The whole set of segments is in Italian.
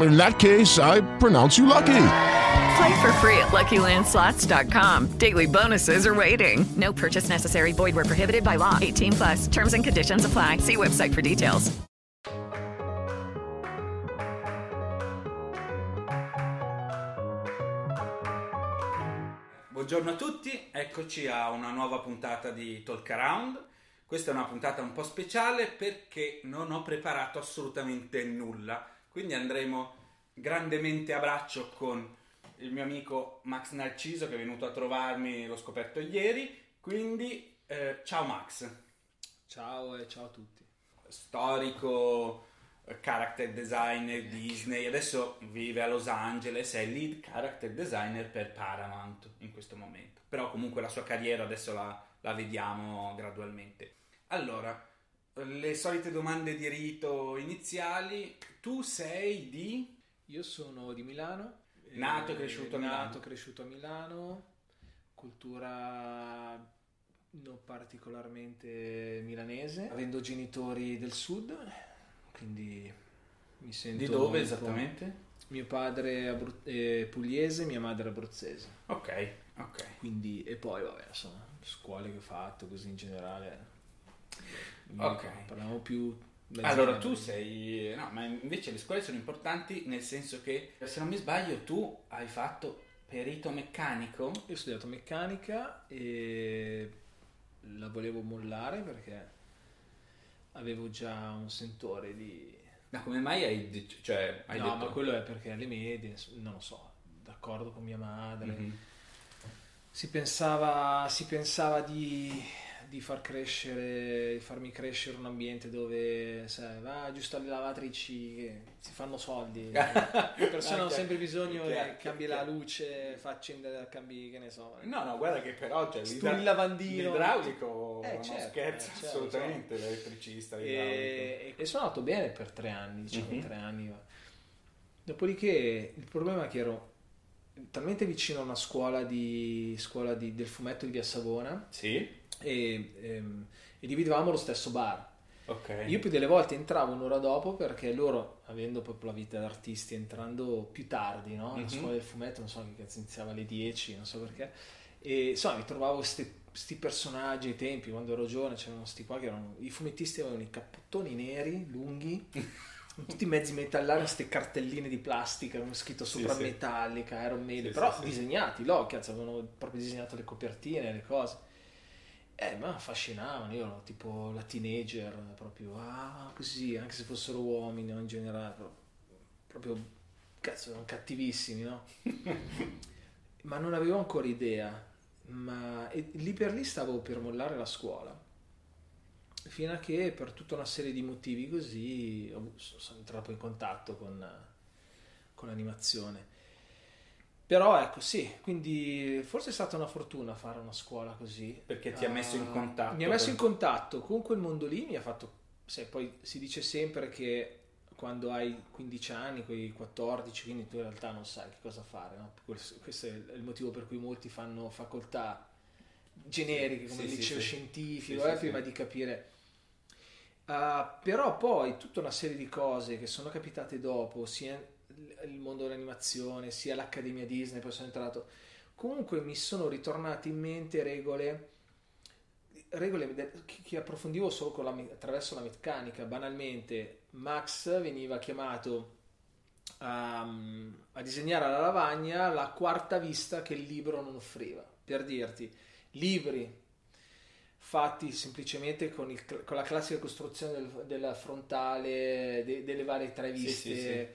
In that case, I pronounce you lucky. Play for free at LuckyLandSlots.com. Daily bonuses are waiting. No purchase necessary. Void where prohibited by law. 18 plus. Terms and conditions apply. See website for details. Buongiorno a tutti, eccoci a una nuova puntata di Talk Around. Questa è una puntata un po' speciale perché non ho preparato assolutamente nulla, quindi andremo grandemente a braccio con il mio amico Max Narciso che è venuto a trovarmi, l'ho scoperto ieri, quindi eh, ciao Max, Ciao e ciao a tutti. storico, eh, character designer Disney, adesso vive a Los Angeles, è lead character designer per Paramount in questo momento, però comunque la sua carriera adesso la, la vediamo gradualmente. Allora, le solite domande di rito iniziali, tu sei di... Io sono di Milano. Nato e eh, cresciuto a nato Milano. e cresciuto a Milano. Cultura non particolarmente milanese. Avendo genitori del sud, quindi mi sento... Di dove esattamente? Mio padre è abru- è pugliese, mia madre è abruzzese. Ok, ok. Quindi, e poi, vabbè, insomma, scuole che ho fatto così in generale. Ok. Parliamo più... Allora, tu sei... No, ma invece le scuole sono importanti nel senso che, se non mi sbaglio, tu hai fatto perito meccanico? Io ho studiato meccanica e la volevo mollare perché avevo già un sentore di... Ma come mai hai, cioè, hai no, detto... ma quello è perché alle medie, non lo so, d'accordo con mia madre. Mhm. Si pensava, si pensava di, di far crescere, di farmi crescere un ambiente dove, sai, va giusto alle lavatrici che si fanno soldi. Le persone hanno sempre bisogno che cambi la luce, fa accendere, cambi, che ne so. No, no, guarda che però cioè, l'idra- il lavandino. l'idraulico Eh, non certo, scherza eh, certo, assolutamente l'elettricista l'idraulico. E, e sono andato bene per tre anni, diciamo Mhm. tre anni. va. Dopodiché il problema è che ero talmente vicino a una scuola, di, scuola di- del fumetto di Via Savona Sì? E, ehm, e dividevamo lo stesso bar. Ok. Io più delle volte entravo un'ora dopo perché loro, avendo proprio la vita d'artisti, entrando più tardi, no? La Mhm. scuola del fumetto, non so che cazzo iniziava alle 10, non so perché. E insomma, mi trovavo questi personaggi ai tempi, quando ero giovane, c'erano questi qua che erano... I fumettisti avevano i cappottoni neri, lunghi, tutti mezzi metallari, queste cartelline di plastica, con scritto sopra sì. metallica, Iron Maiden, Sì, però sì, disegnati, loro cazzo avevano proprio disegnato le copertine, le cose. Eh, ma affascinavano, io ero tipo la teenager, proprio, ah, così, anche se fossero uomini o in generale, proprio, cazzo, erano cattivissimi, no? ma non avevo ancora idea, ma e lì per lì stavo per mollare la scuola, fino a che per tutta una serie di motivi così ho- sono entrato in contatto con, con l'animazione. Però ecco, sì, quindi forse è stata una fortuna fare una scuola così. Perché ti ha messo in Ah, contatto Mi ha messo in contatto con quel mondo lì, mi ha fatto... sai, poi si dice sempre che quando hai 15 anni, quei 14, quindi tu in realtà non sai che cosa fare, no? Questo è il motivo per cui molti fanno facoltà generiche come Sì, il liceo sì. scientifico, Sì, eh, prima di capire Uh, però poi tutta una serie di cose che sono capitate dopo, sia il mondo dell'animazione, sia l'Accademia Disney, poi sono entrato. Comunque mi sono ritornate in mente regole, regole che approfondivo solo la attraverso la meccanica. Banalmente, Max veniva chiamato a, a disegnare alla lavagna la quarta vista che il libro non offriva. Per dirti, libri fatti semplicemente con, il con la classica costruzione del, della frontale, de- delle varie tre Sì, viste. sì, sì.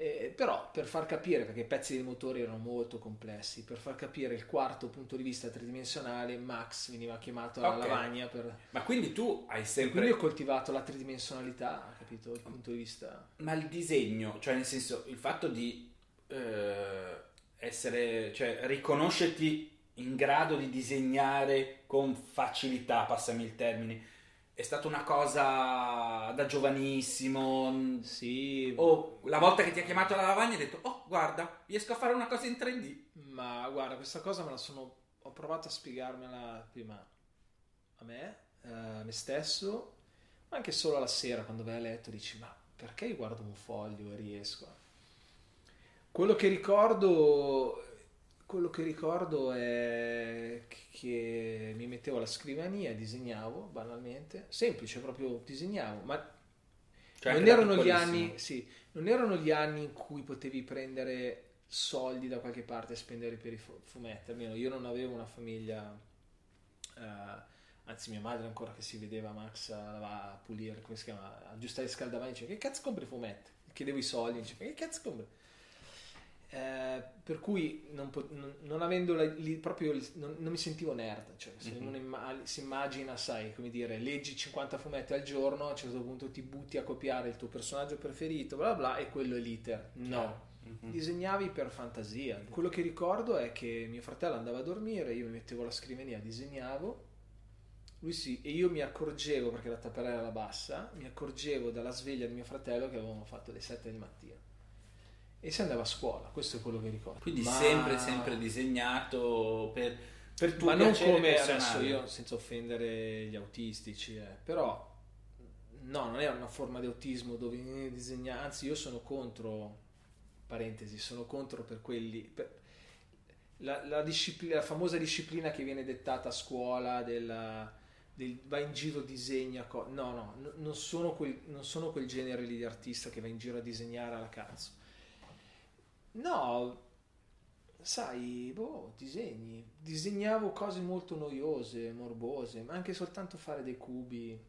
Eh, però per far capire, perché i pezzi dei motori erano molto complessi, per far capire il quarto punto di vista tridimensionale, Max veniva chiamato alla Ok. lavagna per... Ma quindi tu hai E sempre... quindi ho coltivato la tridimensionalità, capito? Il punto di vista... Ma il disegno, cioè nel senso, il fatto di eh, essere, cioè riconoscerti in grado di disegnare con facilità, passami il termine, è stata una cosa da giovanissimo. Sì, O la volta che ti ha chiamato alla lavagna hai detto, oh guarda, riesco a fare una cosa in 3D. Ma guarda, questa cosa me la sono. Ho provato a spiegarmela prima a me, eh, a me stesso, ma anche solo la sera quando vai a letto dici: Ma perché io guardo un foglio e riesco? Quello che ricordo. Quello che ricordo è che mi mettevo alla scrivania e disegnavo banalmente, semplice, proprio disegnavo, ma Cioè, non erano anni, sì, non erano gli anni in cui potevi prendere soldi da qualche parte e spendere per i fu- fumetti. Almeno io non avevo una famiglia, eh, anzi, mia madre ancora che si vedeva Max a, a pulire, come si chiama, a aggiustare il scaldavano, diceva: Che cazzo compri i fumetti? Chiedevo i soldi, diceva: Che cazzo compri? Eh, per cui non, po- non- non avendo la- lì proprio il- non, non mi sentivo nerd cioè se Mhm. uno imma- si immagina sai come dire leggi 50 fumetti al giorno a un certo punto ti butti a copiare il tuo personaggio preferito bla bla e quello è l'iter. No. Mhm. disegnavi per fantasia. Quello che ricordo è che mio fratello andava a dormire io mi mettevo alla scrivania disegnavo. Lui sì e io mi accorgevo perché la tapparella era bassa mi accorgevo dalla sveglia di mio fratello che avevamo fatto le 7 di mattina e si andava a scuola questo è quello che ricordo Quindi Ma- sempre, sempre disegnato per, per tuo ma non come personale. adesso io senza offendere gli autistici eh, però no non è una forma di autismo dove vieni disegna anzi io sono contro parentesi sono contro per quelli per- la, la disciplina, la famosa disciplina che viene dettata a scuola della, del va in giro disegna co- no no non sono, quel, non sono quel genere lì di artista che va in giro a disegnare alla cazzo no sai, boh, disegni. Disegnavo cose molto noiose, morbose, ma anche soltanto fare dei cubi, i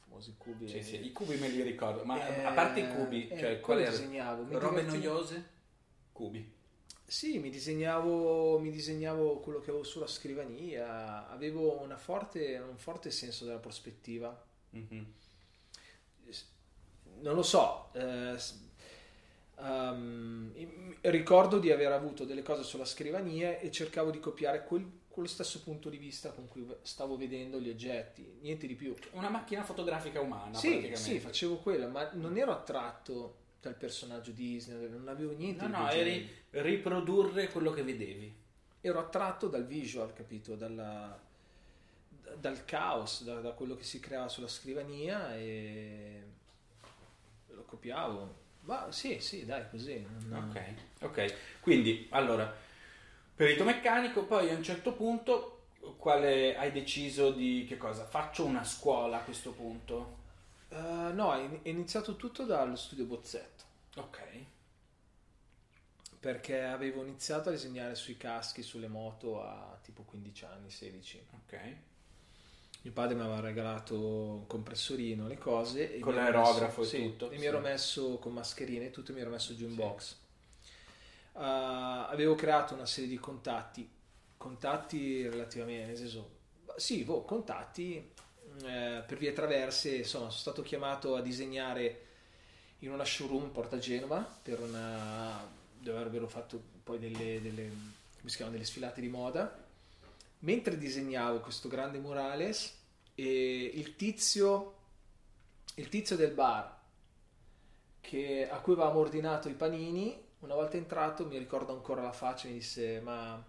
famosi cubi. Sì, sì, i cubi me li ricordo, ma Eh, a parte i cubi, eh, cioè quello qual era? disegnavo, mi Robe divertivo- noiose? Cubi. Sì, mi disegnavo, mi disegnavo quello che avevo sulla scrivania, avevo una forte, un forte senso della prospettiva. Mhm. non lo so, eh, im- ricordo di aver avuto delle cose sulla scrivania e cercavo di copiare quel- quello stesso punto di vista con cui stavo vedendo gli oggetti, niente di più. Una macchina fotografica umana, sì, sì, facevo quello, ma non ero attratto dal personaggio Disney, non avevo niente No, di no, quel eri riprodurre quello che vedevi. ero attratto dal visual, capito? Dalla- da- dal caos, da, da quello che si creava sulla scrivania e lo copiavo. Ma sì, sì, dai, così. non- Ok, ok. Quindi, allora, perito meccanico, poi a un certo punto, quale hai deciso di che cosa? Faccio una scuola a questo punto. Eh, no, è iniziato tutto dallo studio bozzetto, Ok. perché avevo iniziato a disegnare sui caschi, sulle moto a tipo 15 anni, 16. Ok. Mio padre mi aveva regalato un compressorino, le cose. E Con l'aerografo messo- e sì, tutto, E mi ero messo con mascherine e tutto, mi ero messo giù in box. Uh, avevo creato una serie di contatti, contatti relativamente, nel senso, sì, boh, contatti eh, per vie traverse, insomma, sono stato chiamato a disegnare in una showroom Porta Genova per una dove avrebbero fatto poi delle, delle, delle sfilate di moda mentre disegnavo questo grande murales e il tizio il tizio del bar che, a cui avevamo ordinato i panini una volta entrato mi ricordo ancora la faccia mi disse ma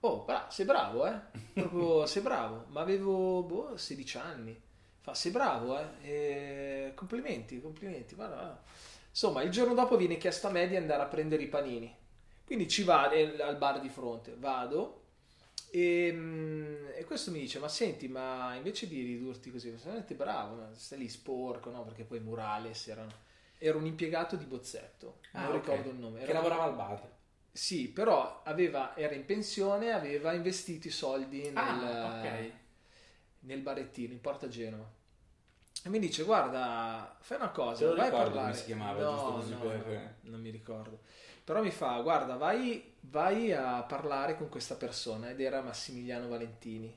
oh bra- sei bravo eh? Proprio sei bravo. Ma avevo boh, 16 anni. Fa sei bravo eh? E complimenti complimenti guarda, guarda. insomma il giorno dopo viene chiesto a me di andare a prendere i panini. Quindi ci vado eh, al bar di fronte. Vado e, mm, e questo mi dice: Ma senti, ma invece di ridurti così, sei veramente bravo, no? stai lì sporco, no? Perché poi Murales erano. Era un impiegato di bozzetto, non Ah, ok. ricordo il nome. Che Era- lavorava al bar. Sì, però aveva, era in pensione, aveva investito i soldi nel. Ah, ok. nel barettino in Porta Genova. E mi dice, guarda, fai una cosa, Te lo vai a parlare. come si chiamava, No, giusto così no, per- no, non mi ricordo. Però mi fa, guarda, vai, vai a parlare con questa persona ed era Massimiliano Valentini.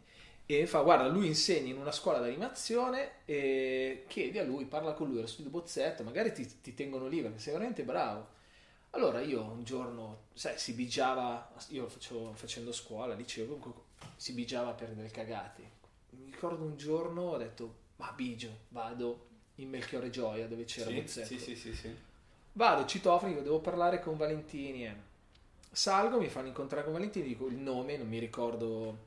E mi fa, guarda, lui insegna in una scuola d'animazione e chiedi a lui, parla con lui, allo studio bozzetto, magari ti, ti tengono lì perché sei veramente bravo. Allora io un giorno, sai, si bigiava, io facevo, facendo scuola, comunque si bigiava per delle cagate. Mi ricordo un giorno ho detto, ma bigio, vado in Melchiorre Gioia dove c'era Sì, Bozzetto. sì, sì, sì, sì. Vado, citofono, dico, devo parlare con Valentini. eh. Salgo, mi fanno incontrare con Valentini, dico il nome, non mi ricordo.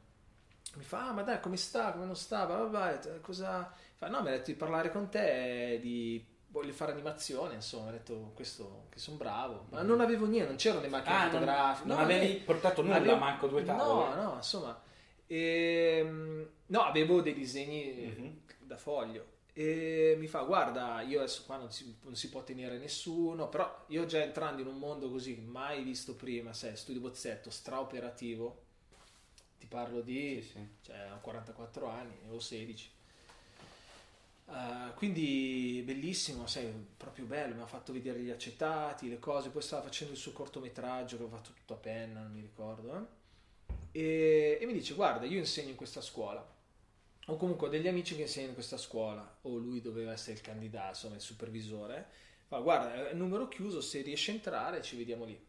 Mi fa, ah, ma dai, come sta? Come non sta? Vabbè, eh, cosa... Fa, no, mi ha detto di parlare con te, di... voglio fare animazione, insomma, ho detto questo, che sono bravo. Ma non avevo niente, non c'erano le macchine Ah, non- fotografiche. non no, avevi portato nulla, avevo- manco due tavole? No, no, insomma... ehm, no, avevo dei disegni Mhm. da foglio e mi fa guarda io adesso qua non si, non si può tenere nessuno però io già entrando in un mondo così mai visto prima sai studio bozzetto straoperativo ti parlo di Sì, sì. cioè ho 44 anni ho 16 Uh, quindi bellissimo, sai, proprio bello, mi ha fatto vedere gli accettati, le cose, poi stava facendo il suo cortometraggio che ho fatto tutto a penna, non mi ricordo, eh. e, e mi dice guarda io insegno in questa scuola, o comunque ho degli amici che insegnano in questa scuola, o lui doveva essere il candidato, insomma il supervisore, fa guarda è un numero chiuso, se riesci a entrare ci vediamo lì.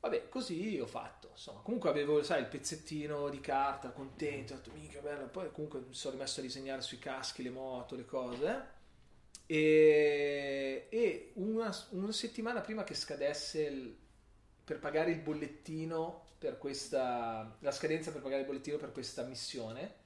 Vabbè, così ho fatto. Insomma, comunque avevo, sai, il pezzettino di carta, contento, ho detto, mica bello. Poi comunque mi sono rimesso a disegnare sui caschi, le moto, le cose. E, e una, una settimana prima che scadesse il- per pagare il bollettino per questa, la scadenza per pagare il bollettino per questa missione,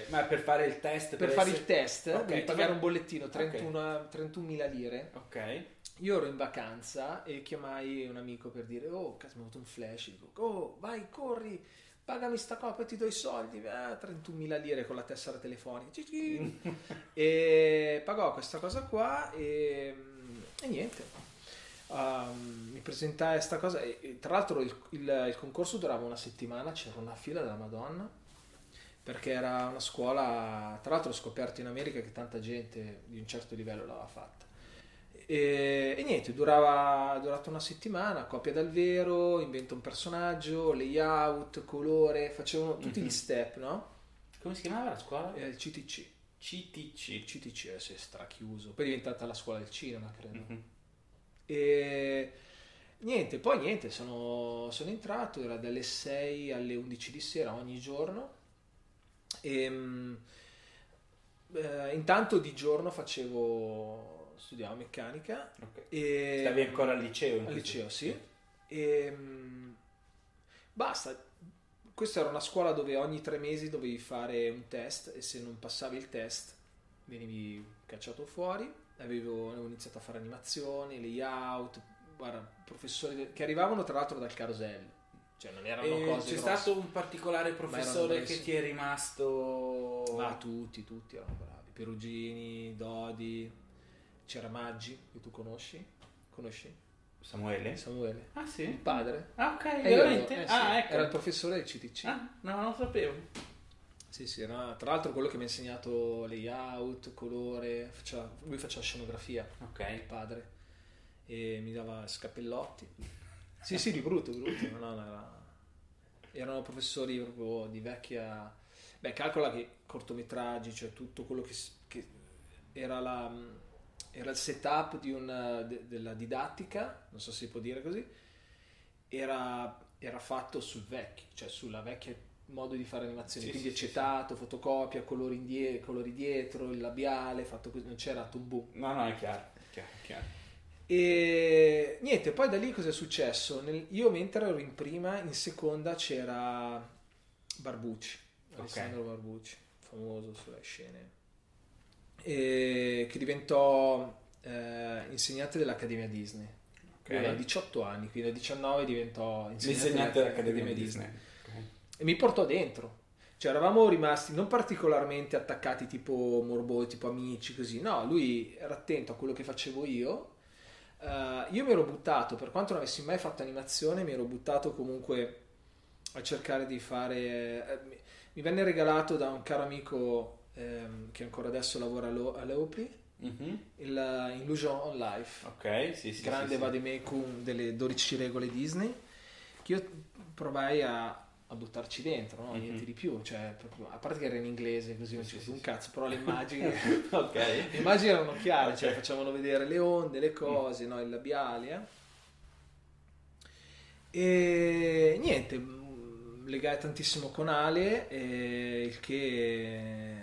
Ok, Ma per fare il test? per fare essere- il test, Ok, devi pagare un bollettino, Ok. 31 31.000 lire. Ok. Io ero in vacanza e chiamai un amico per dire: Oh, cazzo, mi è venuto un flash. Dico: Oh, vai, corri, pagami sta copia, ti do i soldi. Ah, 31.000 lire con la tessera telefonica. E pagò questa cosa qua e, e niente. Um, mi presentai a sta cosa. E, e tra l'altro, il, il- il concorso durava una settimana. C'era una fila della Madonna perché era una scuola. Tra l'altro, ho scoperto in America che tanta gente di un certo livello l'aveva fatta. E, e niente, durava, durata una settimana, copia dal vero, invento un personaggio, layout, colore, facevano tutti Mhm. gli step, no? Come si chiamava la scuola? E il CTC. CTC. CTC adesso è strachiuso, poi è diventata la scuola del cinema, credo. Mhm. E niente, poi niente, sono, sono entrato, era dalle 6 alle 11 di sera ogni giorno. E, mm, eh, intanto di giorno facevo, studiavo meccanica. Ok. E, Stavi ancora al liceo? al liceo, sì. E, mm, basta. Questa era una scuola dove ogni tre mesi dovevi fare un test e se non passavi il test venivi cacciato fuori. Avevo, avevo iniziato a fare animazioni, layout, guarda, professori che arrivavano tra l'altro dal carosello. Cioè non erano E cose c'è grosse. stato un particolare professore che ti è rimasto... Ma tutti, tutti erano bravi. Perugini, Dodi, c'era Maggi, che tu conosci? Conosci? Samuele? Samuele. Ah Il sì? padre. Ah ok, Eh, veramente? ero- eh, sì, ah ecco. Era il professore del CTC. Ah, no, non lo sapevo. Sì, sì, era tra l'altro quello che mi ha insegnato layout, colore, faceva- lui faceva scenografia, il Ok. padre, e mi dava scappellotti. Sì, sì, di brutto, brutto. no, no, era- Erano professori proprio di vecchia... Beh, calcola che cortometraggi, cioè tutto quello che, che era, la, era il setup di una, de- della didattica, non so se si può dire così, era, era fatto sul vecchio, cioè sulla vecchia modo di fare animazioni, Sì, quindi sì, sì, acetato, fotocopia, colori, indie- colori dietro, il labiale, fatto così, non c'era tumbu. No, no, è chiaro. chiaro, chiaro. E niente, poi da lì cosa è successo? Nel- io mentre ero in prima, in seconda c'era Barbucci, Alessandro Barbucci, famoso sulle scene, e che diventò eh, insegnante dell'Accademia Disney. Ok. Lui aveva 18 anni, quindi a 19 diventò insegnante, L'insegnante dell'Accademia dell'Accademia Disney. Ok. e mi portò dentro. Cioè, eravamo rimasti non particolarmente attaccati, tipo morbosi, tipo amici, così. No, lui era attento a quello che facevo io. Eh, io mi ero buttato, per quanto non avessi mai fatto animazione, mi ero buttato comunque a cercare di fare. eh, mi- venne regalato da un caro amico ehm, che ancora adesso lavora allo- all'Opry, Mhm. il uh, Illusion on Life, Ok, sì, sì. grande sì. vademecum delle 12 regole Disney, che io provai a, a buttarci dentro, no? Mhm. niente di più, cioè, proprio- a parte che era in inglese così non c'è sì, un cazzo, però le immagini... ok. Le immagini erano chiare, cioè Ok. facevano vedere le onde, le cose, no, il labiale. eh. E niente, mh, legai tantissimo con Ale, e il che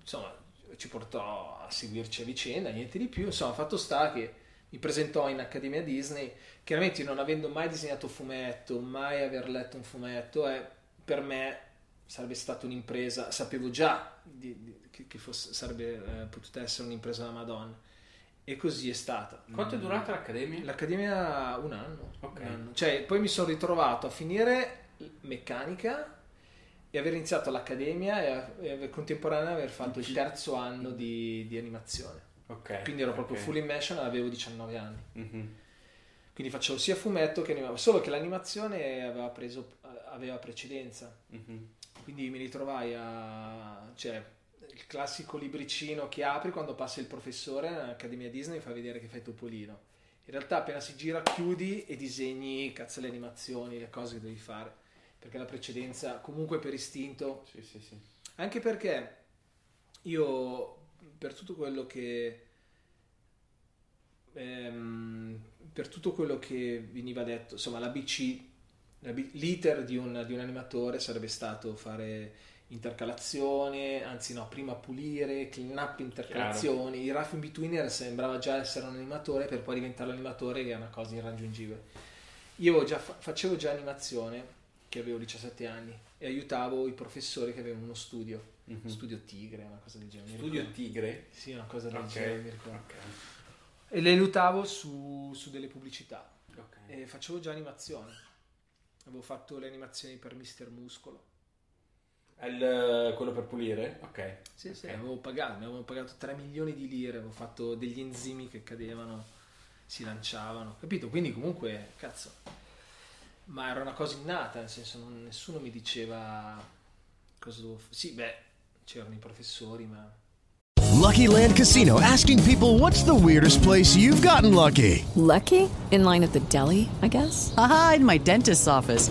insomma ci portò a seguirci a vicenda, niente di più. Insomma, fatto sta che mi presentò in Accademia Disney. Chiaramente, non avendo mai disegnato fumetto, mai aver letto un fumetto, eh, per me sarebbe stata un'impresa. Sapevo già di- di- che, fosse- sarebbe eh, potuta essere un'impresa da Madonna. E così è stata. Quanto è durata l'accademia? L'accademia un anno. Ok. un anno. Cioè, poi mi sono ritrovato a finire meccanica e aver iniziato l'accademia e, a- e contemporaneamente aver fatto il terzo anno di, di animazione. Ok. Quindi ero proprio ok. full immersion avevo 19 anni. Mhm. Quindi facevo sia fumetto che animazione, solo che l'animazione aveva, preso, aveva precedenza. Mhm. Quindi mi ritrovai a... cioè, il classico libricino che apri quando passa il professore all'Accademia Disney fa vedere che fai Topolino. In realtà appena si gira chiudi e disegni, cazzo, le animazioni, le cose che devi fare. Perché la precedenza, comunque per istinto, Sì, sì, sì. anche perché io, per tutto quello che... ehm, per tutto quello che veniva detto, insomma, la BC, l'iter di un, di un animatore sarebbe stato fare intercalazione, anzi no, prima pulire, clean up intercalazioni, il rough in between era- sembrava già essere un animatore per poi diventare l'animatore che è una cosa irraggiungibile. Io già fa- facevo già animazione, che avevo 17 anni, e aiutavo i professori che avevano uno studio, Mhm. studio Tigre, una cosa del genere. Studio. Tigre? Sì, una cosa del Ok. genere, mi ricordo. Ok. E le aiutavo su, su delle pubblicità. Ok. E facevo già animazione. Avevo fatto le animazioni per Mister Muscolo. È il- quello per pulire? Ok. Sì, sì, avevo pagato, mi avevano pagato 3 milioni di lire, avevo fatto degli enzimi che cadevano, si lanciavano, capito? Quindi comunque, cazzo, ma era una cosa innata, nel senso non- nessuno mi diceva cosa dovevo fare. Sì, beh, c'erano i professori, ma... Lucky Land Casino asking people what's the weirdest place you've gotten lucky? Lucky? In line at the deli, I guess? Aha, in my dentist's office.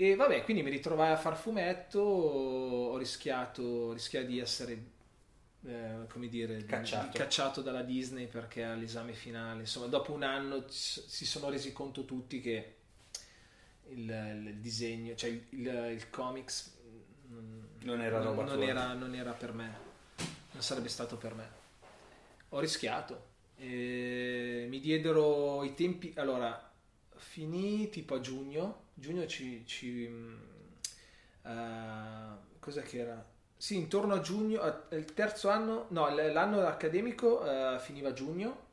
E vabbè, quindi mi ritrovai a far fumetto, ho rischiato, rischiai di essere, eh, come dire, di- Cacciato. di- cacciato dalla Disney perché all'esame finale, insomma, dopo un anno si sono resi conto tutti che il, il disegno, cioè il, il, il comics mm, Non era roba non tua. era, non era per me, non sarebbe stato per me. Ho rischiato, e mi diedero i tempi, allora finì tipo a giugno, giugno ci... ci eh, cos'è che era? Sì, intorno a giugno, il terzo anno, no, l'anno accademico eh, finiva a giugno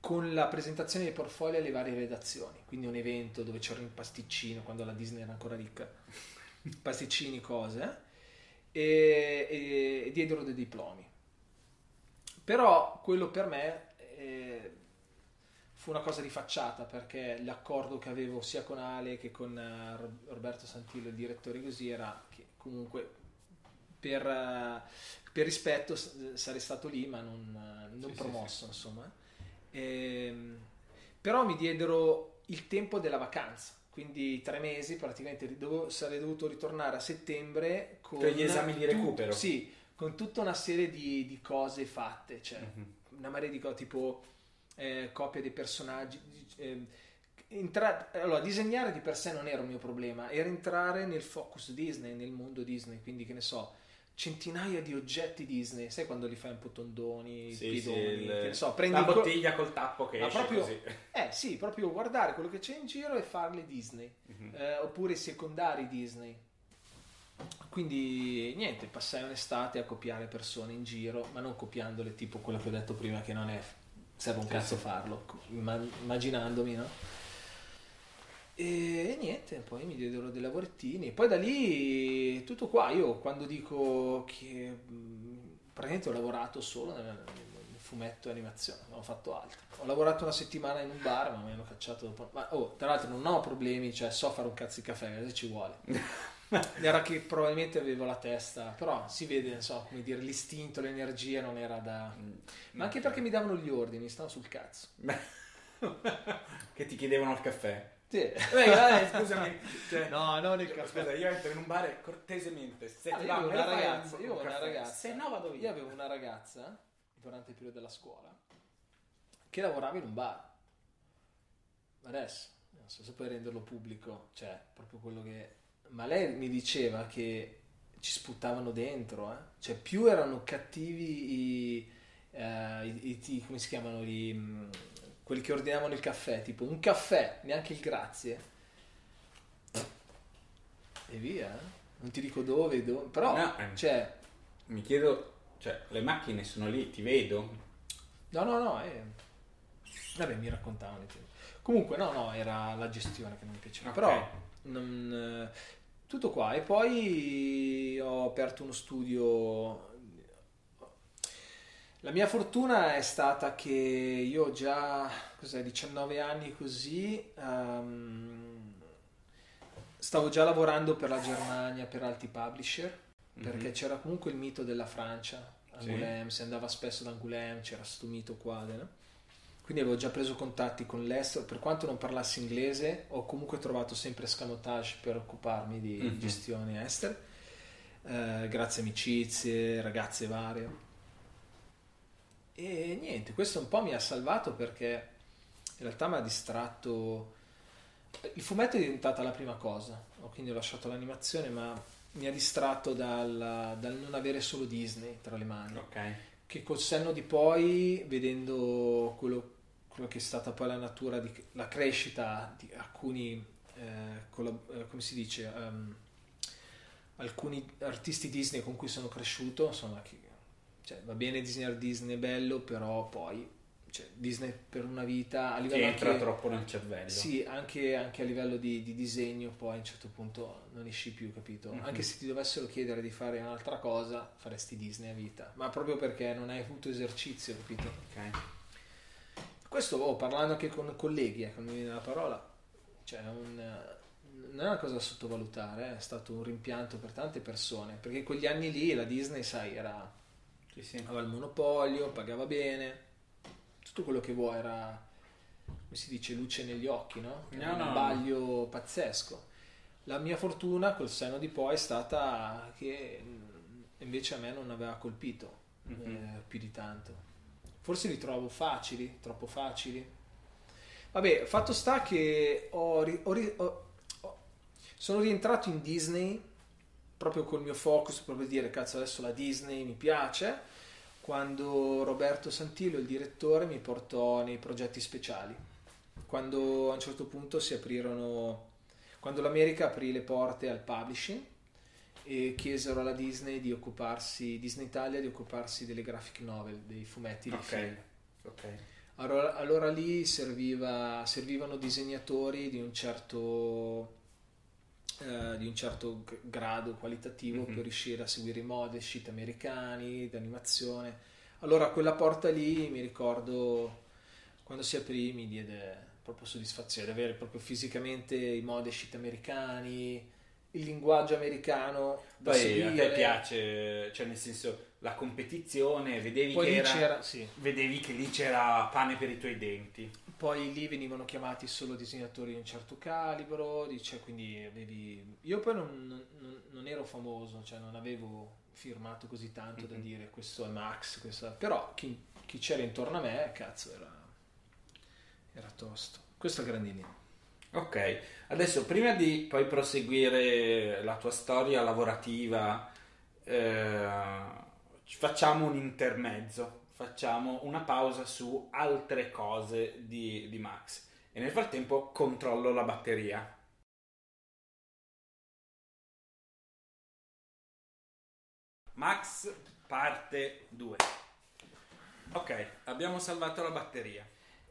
con la presentazione dei portfolio alle varie redazioni, quindi un evento dove c'era un pasticcino quando la Disney era ancora ricca, pasticcini, cose, e, e- e diedero dei diplomi. Però quello per me eh, fu una cosa di facciata perché l'accordo che avevo sia con Ale che con eh, Ro- Roberto Santillo, il direttore così, era che comunque per, eh, per rispetto s- sarei stato lì ma non, eh, non Sì, sì, promosso insomma. Ehm, però mi diedero il tempo della vacanza, quindi tre mesi praticamente dovevo- sarei dovuto ritornare a settembre con Cioè gli esami di recupero. sì, con tutta una serie di, di cose fatte, cioè Mhm. una marea di cose tipo eh, copia dei personaggi. eh, entra- allora, disegnare di per sé non era un mio problema, era entrare nel focus Disney, nel mondo Disney, quindi che ne so, centinaia di oggetti Disney, sai quando li fai un po' tondoni, Sì, pedoni, sì, il- che ne so, prendi la co- bottiglia col tappo che Ma esce proprio, così. Eh sì, proprio guardare quello che c'è in giro e farle Disney, Mhm. Eh, oppure i secondari Disney. Quindi niente, passai un'estate a copiare persone in giro, ma non copiandole tipo quello che ho detto prima che non è serve un cazzo farlo, imma- immaginandomi, no? E niente, poi mi diedero dei lavorettini. Poi da lì tutto qua. Io quando dico che mh, praticamente ho lavorato solo nel, nel fumetto e animazione, non ho fatto altro. Ho lavorato una settimana in un bar, ma mi hanno cacciato dopo. Ma oh, tra l'altro non ho problemi, cioè so fare un cazzo di caffè, se ci vuole. Era che probabilmente avevo la testa, però si vede, non so, come dire, l'istinto, l'energia non era da... Ma anche perché mi davano gli ordini, stavo sul cazzo. che ti chiedevano il caffè. Sì. Eh, eh, scusami. cioè, No, non il caffè. Scusa, io entro in un bar cortesemente, se Ah, ti va, una ragazza, io avevo una ragazza. Se no vado Io io. avevo una ragazza durante il periodo della scuola che lavorava in un bar. Adesso, non so se puoi renderlo pubblico, cioè proprio quello che... Ma lei mi diceva che ci sputavano dentro, eh? Cioè più erano cattivi i... eh, i- i- come si chiamano? I, mh, quelli che ordinavano il caffè, tipo un caffè, neanche il grazie. E via, eh? non ti dico dove, dove però, No, eh. cioè, Mi chiedo, cioè, le macchine sono lì, ti vedo? No, no, no. eh. Vabbè, mi raccontavano. Comunque, no, no, era la gestione che non mi piaceva. Ok. Però, non, eh, tutto qua. E poi ho aperto uno studio. La mia fortuna è stata che io ho già, cos'è, 19 anni così, ehm, stavo già lavorando per la Germania, per altri publisher, perché Mhm. c'era comunque il mito della Francia, Sì. Angoulême, si andava spesso ad Angoulême, c'era questo mito qua, no? Quindi avevo già preso contatti con l'estero, per quanto non parlassi inglese, ho comunque trovato sempre escamotage per occuparmi di Mhm. gestioni estere, eh, grazie amicizie, ragazze varie. E niente, questo un po' mi ha salvato perché in realtà mi ha distratto. Il fumetto è diventata la prima cosa, ho quindi ho lasciato l'animazione, ma mi ha distratto dal, dal non avere solo Disney tra le mani. Ok. Che col senno di poi, vedendo quello, quello che è stata poi la natura, di, la crescita di alcuni, eh, collab- eh, come si dice, ehm, alcuni artisti Disney con cui sono cresciuto, insomma, che, cioè, va bene disegnare Disney, bello, però poi cioè, Disney per una vita a livello entra anche- troppo nel cervello. sì, anche, anche a livello di, di disegno poi a un certo punto non esci più, capito? Mhm. Anche se ti dovessero chiedere di fare un'altra cosa, faresti Disney a vita, ma proprio perché non hai avuto esercizio, capito? Ok. Questo, oh, parlando anche con colleghi, ecco, mi viene la parola, cioè un, non è una cosa da sottovalutare, eh, è stato un rimpianto per tante persone, perché quegli anni lì la Disney, sai, era, Sì, sì. aveva il monopolio, pagava bene, tutto quello che vuoi era, come si dice, luce negli occhi, no? No, Era un no, no. baglio pazzesco. La mia fortuna col senno di poi è stata che mh, invece a me non aveva colpito Mhm. eh, più di tanto. Forse li trovo facili, troppo facili. Vabbè, fatto sta che ho ho- ho- sono rientrato in Disney proprio col mio focus, proprio dire cazzo adesso la Disney mi piace, quando Roberto Santillo, il direttore, mi portò nei progetti speciali. Quando a un certo punto si aprirono, quando l'America aprì le porte al publishing e chiesero alla Disney di occuparsi, Disney Italia di occuparsi delle graphic novel, dei fumetti di Ok. film. Ok. Allora, allora lì serviva- servivano disegnatori di un certo, eh, di un certo grado qualitativo Mhm. per riuscire a seguire i model sheet americani d'animazione. Allora quella porta lì mi ricordo quando si aprì mi diede proprio soddisfazione di avere proprio fisicamente i model sheet americani, il linguaggio americano da Poi a seguire. te piace, cioè nel senso, la competizione, vedevi che lì era, c'era- sì. vedevi che lì c'era pane per i tuoi denti. poi lì venivano chiamati solo disegnatori di un certo calibro, dice, quindi avevi... Io poi non, non- non ero famoso, cioè non avevo firmato così tanto da Mhm. dire questo è Max, questo è-" però chi, chi c'era intorno a me, cazzo, era, era tosto. Questo è Grandini. Ok, adesso prima di poi proseguire la tua storia lavorativa, eh, ci facciamo un intermezzo, facciamo una pausa su altre cose di, di Max e nel frattempo controllo la batteria. Max parte 2. Ok, abbiamo salvato la batteria.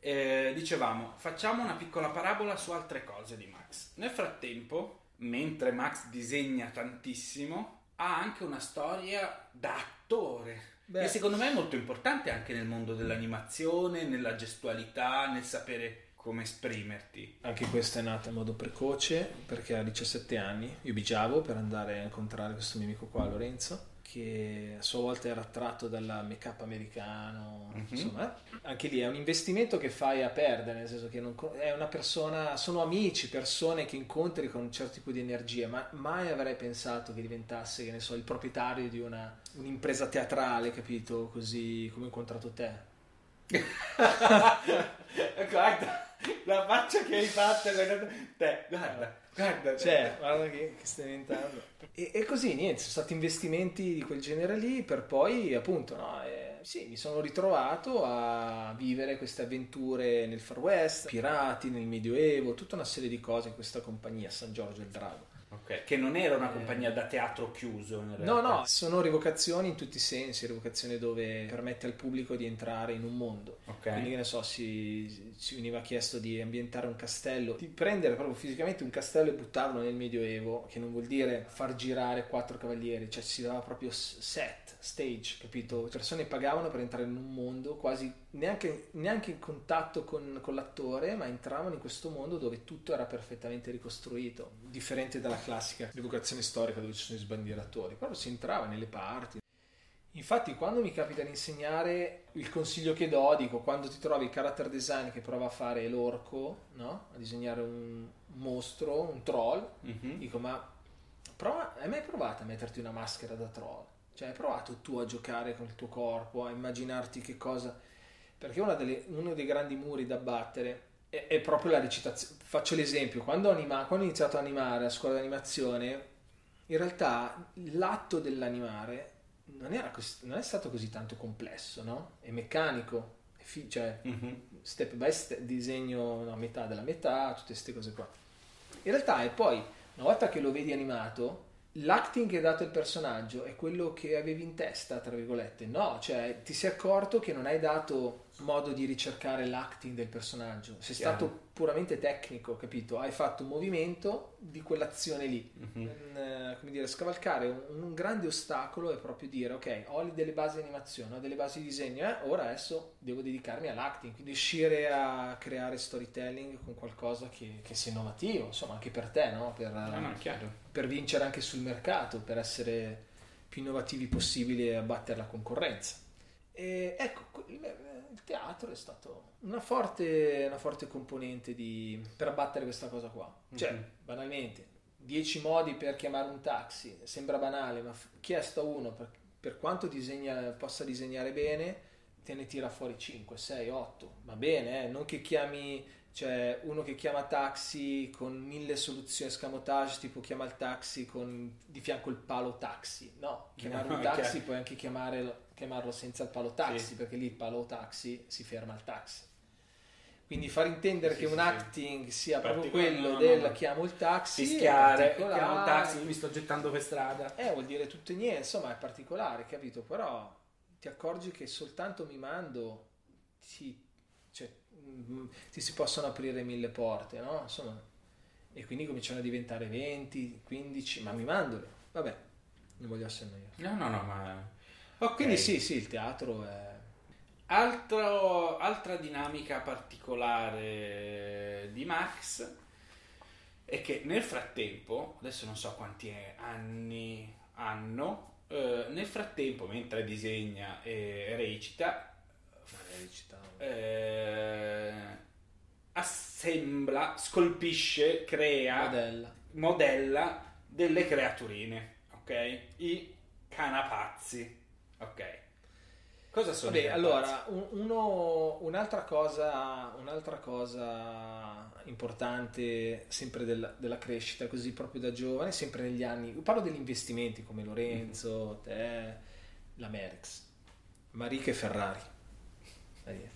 Eh, dicevamo, facciamo una piccola parabola su altre cose di Max. Nel frattempo, mentre Max disegna tantissimo, ha anche una storia da attore. Beh. Che secondo me è molto importante anche nel mondo dell'animazione, nella gestualità, nel sapere come esprimerti. Anche questa è nata in modo precoce perché a 17 anni io bigiavo per andare a incontrare questo mio amico qua, Lorenzo, che a sua volta era attratto dalla make-up americano, Mhm. insomma, eh. anche lì è un investimento che fai a perdere, nel senso che non è una persona, sono amici, persone che incontri con un certo tipo di energia, ma mai avrei pensato che diventasse, che ne so, il proprietario di una, un'impresa teatrale, capito? Così come ho incontrato te. guarda la faccia che hai fatto guarda, te, guarda, guarda. Cioè, guarda che, che stai diventando. E, e così, niente, sono stati investimenti di quel genere lì per poi, appunto, no, eh, sì, mi sono ritrovato a vivere queste avventure nel Far West, pirati, nel Medioevo, tutta una serie di cose in questa compagnia, San Giorgio il Drago. Ok, che non era una compagnia da teatro chiuso. No, no, sono rivocazioni in tutti i sensi, rivocazione dove permette al pubblico di entrare in un mondo. Ok. Quindi che ne so, si, ci veniva chiesto di ambientare un castello, di prendere proprio fisicamente un castello e buttarlo nel Medioevo, che non vuol dire far girare quattro cavalieri, cioè si dava proprio set, stage, capito? Le persone pagavano per entrare in un mondo quasi neanche, neanche in contatto con, con l'attore, ma entravano in questo mondo dove tutto era perfettamente ricostruito, differente dalla classica rievocazione storica dove ci sono i sbandieratori, proprio si entrava nelle parti. Infatti, quando mi capita di insegnare, il consiglio che do, dico, quando ti trovi il character design che prova a fare l'orco, no? A disegnare un mostro, un troll, Mhm. dico, ma prova, hai mai provato a metterti una maschera da troll? Cioè, hai provato tu a giocare con il tuo corpo, a immaginarti che cosa... Perché una delle- uno dei grandi muri da battere è, è proprio la recitazione. Faccio l'esempio, quando ho, anima- quando ho iniziato a animare a scuola di animazione, in realtà l'atto dell'animare non, era così- non è stato così tanto complesso, no? È meccanico, è fi- cioè Mhm. step by step, disegno a metà della metà, tutte queste cose qua. In realtà è poi, una volta che lo vedi animato, l'acting che hai dato al personaggio è quello che avevi in testa, tra virgolette. No, cioè ti sei accorto che non hai dato modo di ricercare l'acting del personaggio, sei Chiaro. stato puramente tecnico, capito? Hai fatto un movimento di quell'azione lì. Mhm. Un, eh, come dire, scavalcare un, un grande ostacolo è proprio dire, ok, ho delle basi di animazione, ho delle basi di disegno, eh, ora adesso devo dedicarmi all'acting, quindi riuscire a creare storytelling con qualcosa che, che sia innovativo, insomma, anche per te, no? Per, No, no, chiaro. per vincere anche sul mercato, per essere più innovativi possibili e abbattere la concorrenza. E ecco, il, teatro è stato una forte, una forte componente di, per abbattere questa cosa qua. Cioè, Mhm. banalmente, 10 modi per chiamare un taxi, sembra banale, ma chiesto a uno per, per quanto disegna, possa disegnare bene, te ne tira fuori 5, 6, 8. Va bene, eh? non che chiami, cioè uno che chiama taxi con mille soluzioni escamotage, tipo chiama il taxi con di fianco il palo taxi. No, chiamare No, un taxi chiaro. puoi anche chiamare- chiamarlo senza il palo taxi, Sì. perché lì il palo taxi si ferma al taxi. Quindi far intendere Sì, che sì, un sì. acting sia proprio quello no, no, del no. chiamo il taxi, Fischiare, particolare. chiamo un taxi, mi sto gettando per strada. Eh, vuol dire tutto e niente, insomma, è particolare, capito? Però ti accorgi che soltanto mimando ti, cioè, mm, ti si possono aprire mille porte, no? Insomma, e quindi cominciano a diventare 20, 15, ma mimandole. Vabbè, non voglio essere noioso. No, no, no, ma... Ok. Quindi sì, sì, il teatro è... Altro- altra dinamica particolare di Max è che nel frattempo, adesso non so quanti anni hanno, eh, nel frattempo, mentre disegna e recita, eh, assembla, scolpisce, crea, Modella. modella delle creaturine, ok? I canapazzi, ok? Cosa sono Vabbè, allora, un- uno- un'altra, cosa, un'altra cosa importante sempre della, della crescita, così proprio da giovane, sempre negli anni, parlo degli investimenti come Lorenzo, te, la Merix, Marica e Ferrari. Vedi.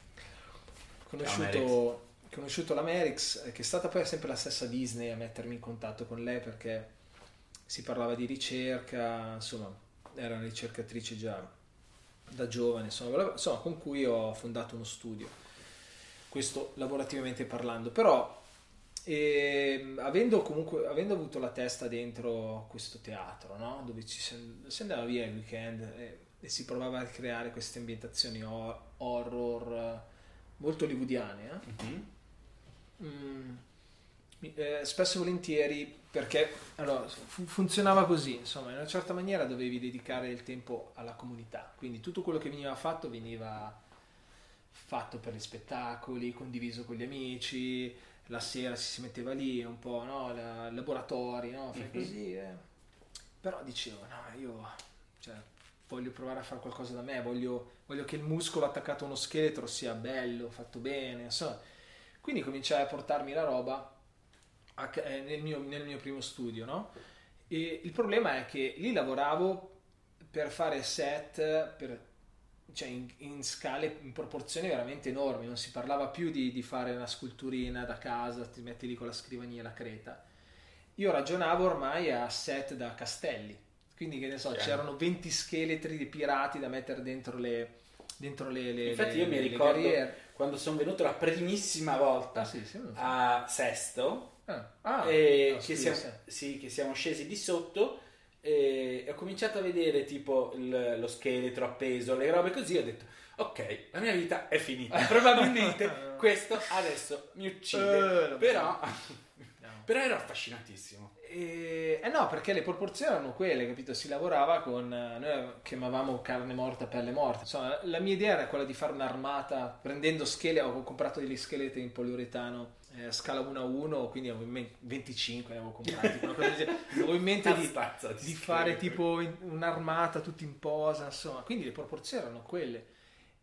Conosciuto, conosciuto la Merix, eh, che è stata poi sempre la stessa Disney a mettermi in contatto con lei perché si parlava di ricerca, insomma, era una ricercatrice già da giovane, insomma, insomma, con cui ho fondato uno studio, questo lavorativamente parlando, però ehm, avendo comunque avendo avuto la testa dentro questo teatro, no? dove ci si, andava via il weekend e, e si provava a creare queste ambientazioni hor- horror eh, molto hollywoodiane, eh? Mm, mi- eh, spesso e volentieri perché allora, fu- funzionava così, insomma, in una certa maniera dovevi dedicare il tempo alla comunità, quindi tutto quello che veniva fatto veniva fatto per gli spettacoli, condiviso con gli amici, la sera ci si metteva lì un po', no, la- laboratori, no, fai Mhm. così, eh. però dicevo, no, io cioè, voglio provare a fare qualcosa da me, voglio, voglio che il muscolo attaccato a uno scheletro sia bello, fatto bene, insomma. Quindi cominciai a portarmi la roba a eh, nel, mio, nel mio primo studio, no? E il problema è che lì lavoravo per fare set per, cioè in, in scale, in proporzioni veramente enormi, non si parlava più di, di fare una sculturina da casa, ti metti lì con la scrivania e la creta. Io ragionavo ormai a set da castelli, quindi che ne so, Chiaro. c'erano 20 scheletri di pirati da mettere dentro le, dentro le, le Infatti le- io mi ricordo carriere. quando sono venuto la primissima volta Ah, sì, sì, so. a Sesto Ah, ah, e ah, che, siamo, sì. che siamo scesi di sotto e ho cominciato a vedere tipo il- lo scheletro appeso, le robe così, ho detto ok, la mia vita è finita, probabilmente questo adesso mi uccide, Eh, lo però, però ero affascinatissimo. E, eh no, perché le proporzioni erano quelle, capito? Si lavorava con. eh, Noi chiamavamo carne morta, pelle morta. Insomma, la mia idea era quella di fare un'armata prendendo schele. Ho comprato degli scheletri in poliuretano eh, scala 1 a 1, quindi avevo in mente 25 ne avevo comprati. una cosa avevo in mente di, Stazza di fare tipo in- un'armata tutti in posa, insomma. Quindi le proporzioni erano quelle.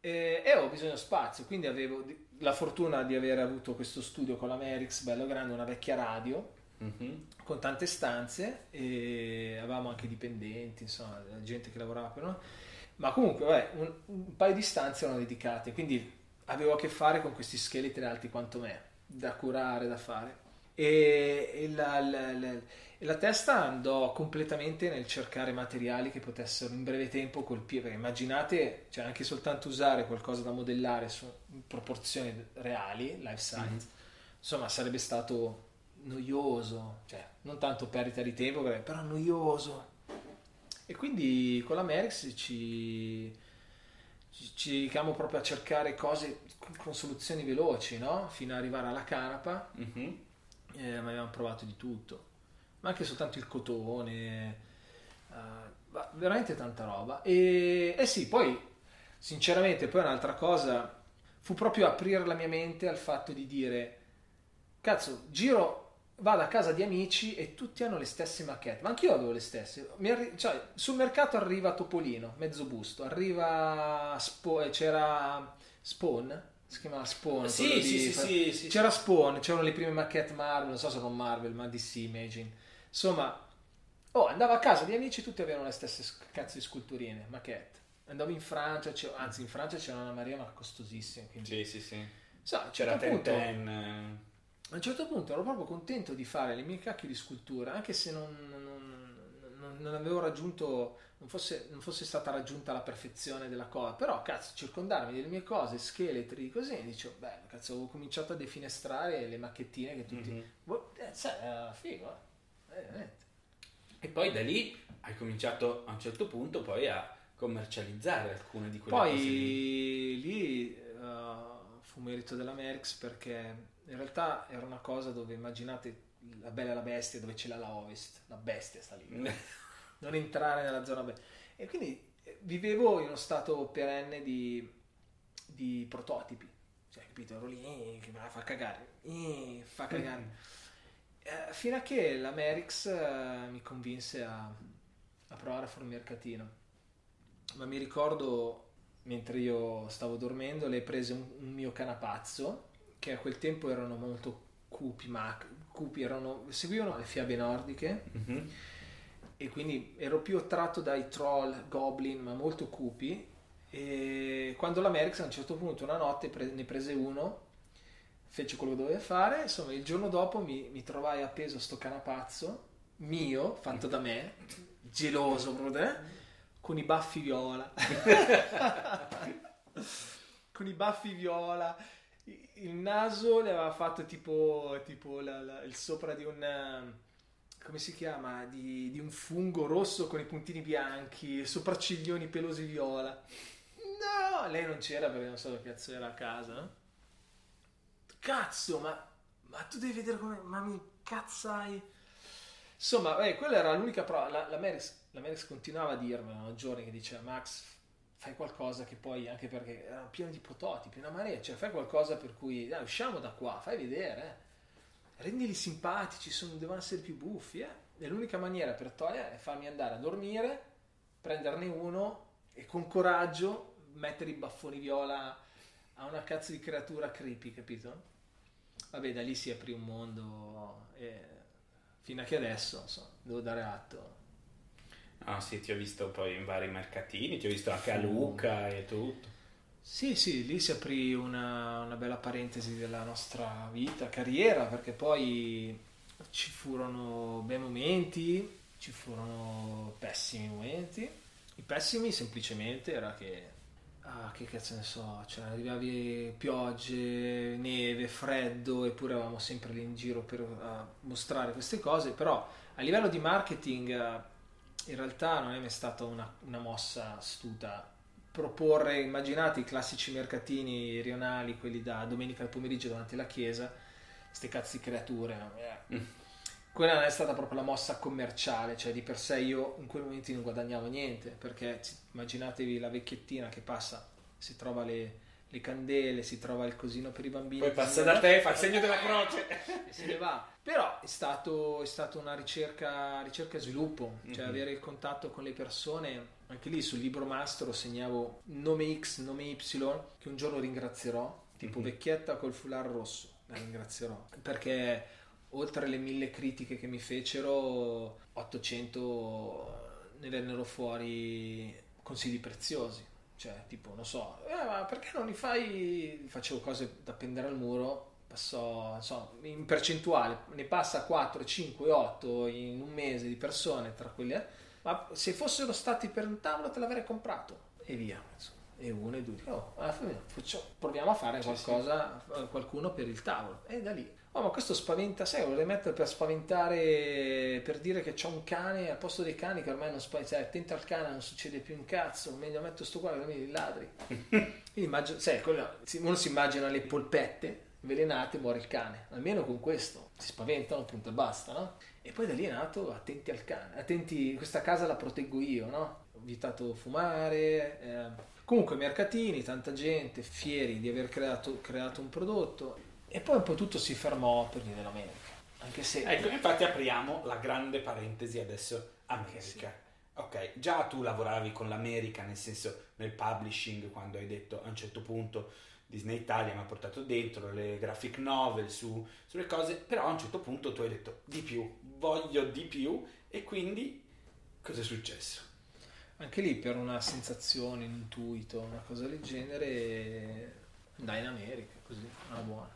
Eh, e avevo bisogno di spazio, quindi avevo la fortuna di aver avuto questo studio con la Merix, bello grande, una vecchia radio Mhm. con tante stanze e avevamo anche dipendenti, insomma, gente che lavorava per noi. Ma comunque, vabbè, un, un paio di stanze erano dedicate, quindi avevo a che fare con questi scheletri alti quanto me, da curare, da fare. E, e la, la- la- la testa andò completamente nel cercare materiali che potessero in breve tempo colpire. Perché immaginate, cioè anche soltanto usare qualcosa da modellare su proporzioni reali, life size, insomma, sarebbe stato noioso, cioè non tanto perdita di tempo, però noioso. E quindi con la Merix ci, ci, dedichiamo proprio a cercare cose con, soluzioni veloci, no? Fino ad arrivare alla canapa, Mhm. eh, ma abbiamo provato di tutto, ma anche soltanto il cotone, eh, veramente tanta roba. E, e sì, poi sinceramente poi un'altra cosa fu proprio aprire la mia mente al fatto di dire, cazzo, giro, vado a casa di amici e tutti hanno le stesse macchetto, ma anch'io avevo le stesse. Arri- cioè, sul mercato arriva Topolino, mezzo busto, arriva Spo- eh, c'era Spawn, si chiamava Spawn. Sì, sì, di- sì, sì, c'era Spawn, c'erano le prime macchetto Marvel, non so se non Marvel, ma DC Imagine. Insomma, oh, andavo a casa di amici, tutti avevano le stesse cazzo di sculturine, macchetto. Andavo in Francia, anzi in Francia c'era una Maria ma costosissima. Quindi... Sì, sì, sì. So, un C'era certo punto- Tenten. Eh, a un certo punto ero proprio contento di fare le mie cacchio di scultura, anche se non, non- non- non avevo raggiunto, non fosse, non fosse stata raggiunta la perfezione della cosa, però cazzo, circondarmi delle mie cose, scheletri, così, dicevo, beh, cazzo, avevo cominciato a defenestrare le macchettine che tutti... Mhm. Boh, eh, sai, era figo, eh. Eh, veramente. E poi da lì hai cominciato a un certo punto poi a commercializzare alcune di quelle Poi cose lì. lì eh, fu merito della Merx perché in realtà era una cosa dove immaginate la bella e la bestia dove ce l'ha la Ovest, la bestia sta lì. non entrare nella zona be- E quindi eh, vivevo in uno stato perenne di, di prototipi. Cioè, capito? Ero lì, eh, che me la fa cagare, eh, fa cagare. Fino a che la Merix mi convinse a, a provare a fare un mercatino. Ma mi ricordo, mentre io stavo dormendo, lei prese un, un mio canapazzo, che a quel tempo erano molto cupi, ma cupi erano, seguivano le fiabe nordiche Mhm. e quindi ero più attratto dai troll, goblin, ma molto cupi. E quando la Merix a un certo punto una notte ne prese uno, fece quello che doveva fare, insomma il giorno dopo mi, mi trovai appeso a sto canapazzo mio, fatto da me, geloso proprio con i baffi viola. con i baffi viola. Il naso le aveva fatto tipo, tipo la- la- il sopra di un... eh, come si chiama? Di, di un fungo rosso con i puntini bianchi, sopracciglioni pelosi viola. No, lei non c'era perché non so che cazzo era a casa. no? Cazzo, ma, ma tu devi vedere come... Ma mi cazzai... Insomma, eh, quella era l'unica prova. La, la, Meris, la Meris continuava a dirmelo giorni che diceva Max, fai qualcosa che poi, anche perché era pieno di prototipi, una marea, cioè fai qualcosa per cui, dai, usciamo da qua, fai vedere, eh. rendili simpatici, sono, devono essere più buffi. Eh. E l'unica maniera per togliere è farmi andare a dormire, prenderne uno e con coraggio mettere i baffoni viola a una cazzo di creatura creepy, capito? Vabbè, da lì si aprì un mondo e fino a che adesso, insomma, devo dare atto. Ah sì, ti ho visto poi in vari mercatini, ti ho visto anche a Luca e tutto. Sì, sì, lì si aprì una, una bella parentesi della nostra vita, carriera, perché poi ci furono bei momenti, ci furono pessimi momenti. I pessimi semplicemente era che, ah, che cazzo ne so, cioè arrivavi piogge, neve, freddo, eppure eravamo sempre lì in giro per ah, mostrare queste cose, però a livello di marketing eh, in realtà non è mai stata una, una mossa astuta proporre, immaginate i classici mercatini rionali, quelli da domenica al pomeriggio davanti alla chiesa, ste cazzi creature. no? Eh. Quella non è stata proprio la mossa commerciale, cioè di per sé io in quei momenti non guadagnavo niente, perché immaginatevi la vecchiettina che passa, si trova le, le candele, si trova il cosino per i bambini. Poi passa da te, fa il segno della croce. e se ne va. Però è stato, è stato una ricerca, ricerca e sviluppo, cioè Mhm. avere il contatto con le persone. Anche lì sul libro mastro segnavo nome X, nome Y, che un giorno ringrazierò, tipo Mhm. vecchietta col foulard rosso, la ringrazierò. Perché oltre le mille critiche che mi fecero, 800 ne vennero fuori consigli preziosi. Cioè, tipo, non so, "Eh, ma perché non li fai? Facevo cose da appendere al muro, passò, non so, in percentuale, ne passa 4, 5, 8 in un mese di persone tra quelle, ma se fossero stati per un tavolo te l'avrei comprato e via. insomma. E uno e due, oh, alla fine faccio- proviamo a fare qualcosa, qualcuno per il tavolo. E da lì, oh ma questo spaventa, sai, vorrei mettere per spaventare, per dire che c'ho un cane al posto dei cani che ormai non spaventa, cioè, attento al cane non succede più un cazzo, meglio metto sto qua che mi ladri. Quindi immagino, sai, quello- uno si immagina le polpette avvelenate, muore il cane, almeno con questo, si spaventano, punto e basta, no? E poi da lì è nato attenti al cane, attenti, questa casa la proteggo io, no? Ho vietato fumare, eh. comunque mercatini, tanta gente, fieri di aver creato, creato un prodotto e poi un po' tutto si fermò per via dell'America, anche se... Ecco, infatti apriamo la grande parentesi adesso America. Ok, già tu lavoravi con l'America, nel senso nel publishing, quando hai detto a un certo punto Disney Italia mi ha portato dentro le graphic novel su, sulle cose, però a un certo punto tu hai detto di più, voglio di più e quindi cosa è successo? Anche lì per una sensazione, un intuito, una cosa del genere, andai in America, così, alla buona.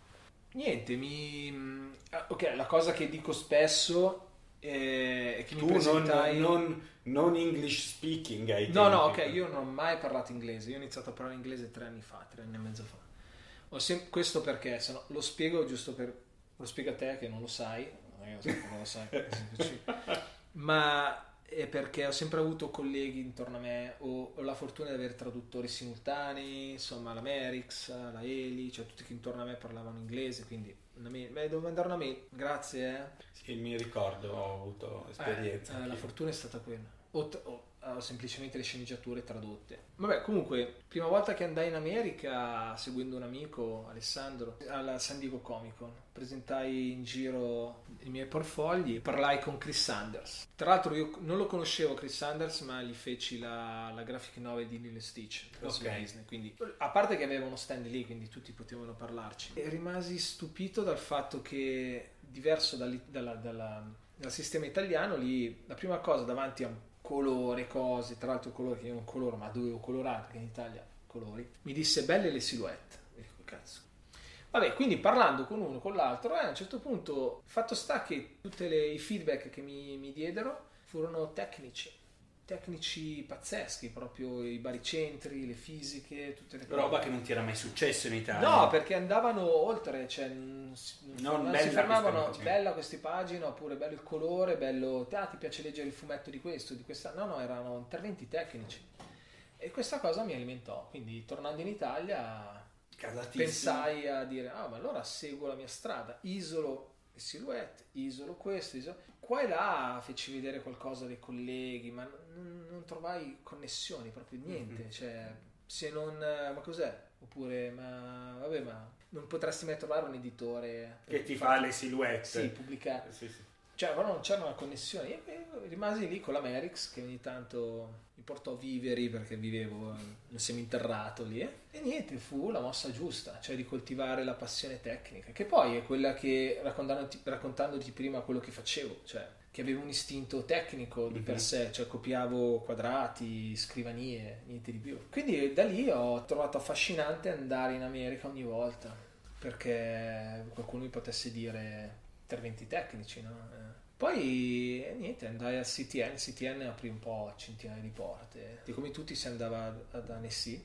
Niente, mi... ah, Ok, la cosa che dico spesso è è che mi Tu non, presentai... non, non English speaking ai No, no, ok, io non ho mai parlato inglese, io ho iniziato a parlare inglese tre anni fa, tre anni e mezzo fa. Sem- questo perché, se no, lo spiego giusto per... lo spiego a te che non lo sai, non non lo sai, ma perché ho sempre avuto colleghi intorno a me, ho, ho la fortuna di avere traduttori simultanei, insomma la Merix, la Eli, cioè tutti che intorno a me parlavano inglese, quindi una mail, beh, devo mandare una mail, grazie eh. Sì, mi ricordo, ho avuto esperienza. Eh, eh, la fortuna è stata quella. Ho ho- ho semplicemente le sceneggiature tradotte. Vabbè, comunque, prima volta che andai in America, seguendo un amico, Alessandro, alla San Diego Comic Con, presentai in giro i miei portfogli e parlai con Chris Sanders. Tra l'altro io non lo conoscevo Chris Sanders, ma gli feci la, la graphic novel di Lilo Stitch per Ok. Disney, quindi a parte che aveva uno stand lì, quindi tutti potevano parlarci. E rimasi stupito dal fatto che diverso dalla- dalla- dal sistema italiano, lì la prima cosa davanti a un colore, cose, tra l'altro colore che io non coloro, ma dovevo colorare perché in Italia colori, mi disse belle le silhouette. E dico, cazzo. Vabbè, quindi parlando con uno, con l'altro, eh, a un certo punto, fatto sta che tutti i feedback che mi, mi diedero furono tecnici, tecnici pazzeschi, proprio i baricentri, le fisiche, tutte le cose. Roba che non ti era mai successo in Italia. No, perché andavano oltre, cioè non si, Non non si fermavano, questa bella questa pagina, oppure bello il colore, bello, ah, ti piace leggere il fumetto di questo, di questa... No, no, erano interventi tecnici. E questa cosa mi alimentò, quindi tornando in Italia pensai a dire, ah, ma allora seguo la mia strada, isolo le silhouette, isolo questo, isolo... Qua e là feci vedere qualcosa dei colleghi, ma non, non trovai connessioni, proprio niente, Mhm. cioè se non... eh, ma cos'è? Oppure, ma vabbè, ma non potresti mai trovare un editore Che ti fa le silhouette. Sì, pubblicare. Sì, sì. Cioè, però non c'era una connessione. Io eh, rimasi lì con la Merix che ogni tanto mi portò viveri perché vivevo in un seminterrato lì. eh. E niente, fu la mossa giusta, cioè di coltivare la passione tecnica, che poi è quella che raccontandoti, raccontandoti prima quello che facevo, cioè che avevo un istinto tecnico di per Mhm. sé, cioè copiavo quadrati, scrivanie, niente di più. Quindi da lì ho trovato affascinante andare in America ogni volta, perché qualcuno mi potesse dire interventi tecnici, no? Eh. Poi eh, niente, andai al CTN, CTN aprì un po' centinaia di porte, e come tutti si andava ad Annecy.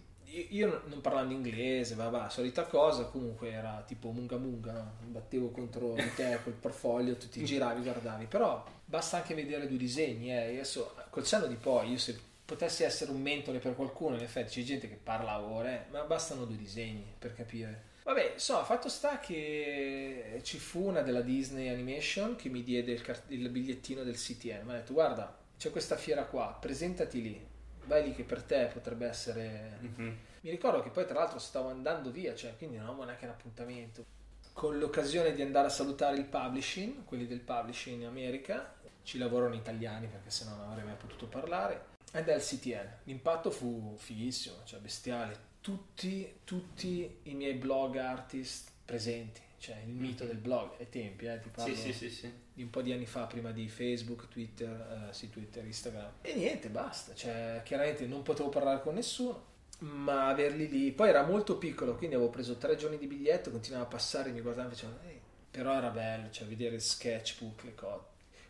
Io- non parlando inglese, vabbè, solita cosa, comunque era tipo munga munga, no? Battevo contro di te col portfolio, tu ti giravi, guardavi, però basta anche vedere due disegni, eh. Adesso, col senno di poi, io se potessi essere un mentore per qualcuno, in effetti c'è gente che parla ore, ma bastano due disegni per capire. Vabbè, insomma, fatto sta che ci fu una della Disney Animation che mi diede il, cart- il bigliettino del CTN. Mi ha detto, guarda, c'è questa fiera qua, presentati lì. Vai lì che per te potrebbe essere... Mhm. Mi ricordo che poi tra l'altro stavo andando via, cioè quindi non avevo neanche un appuntamento. Con l'occasione di andare a salutare il publishing, quelli del publishing in America, ci lavorano italiani perché sennò non avrei mai potuto parlare, ed è il CTN. L'impatto fu fighissimo, cioè bestiale. Tutti, tutti i miei blog artist presenti, cioè il mito del blog ai tempi, eh, ti parlo Sì, sì, sì, di un po' di anni fa, prima di Facebook, Twitter, eh, sì, Twitter, Instagram. E niente, basta. Cioè, chiaramente non potevo parlare con nessuno, ma averli lì. Poi era molto piccolo, quindi avevo preso tre giorni di biglietto, continuava a passare, mi guardavano e facevano, "Ehi". però era bello, cioè, vedere il sketchbook, le cose.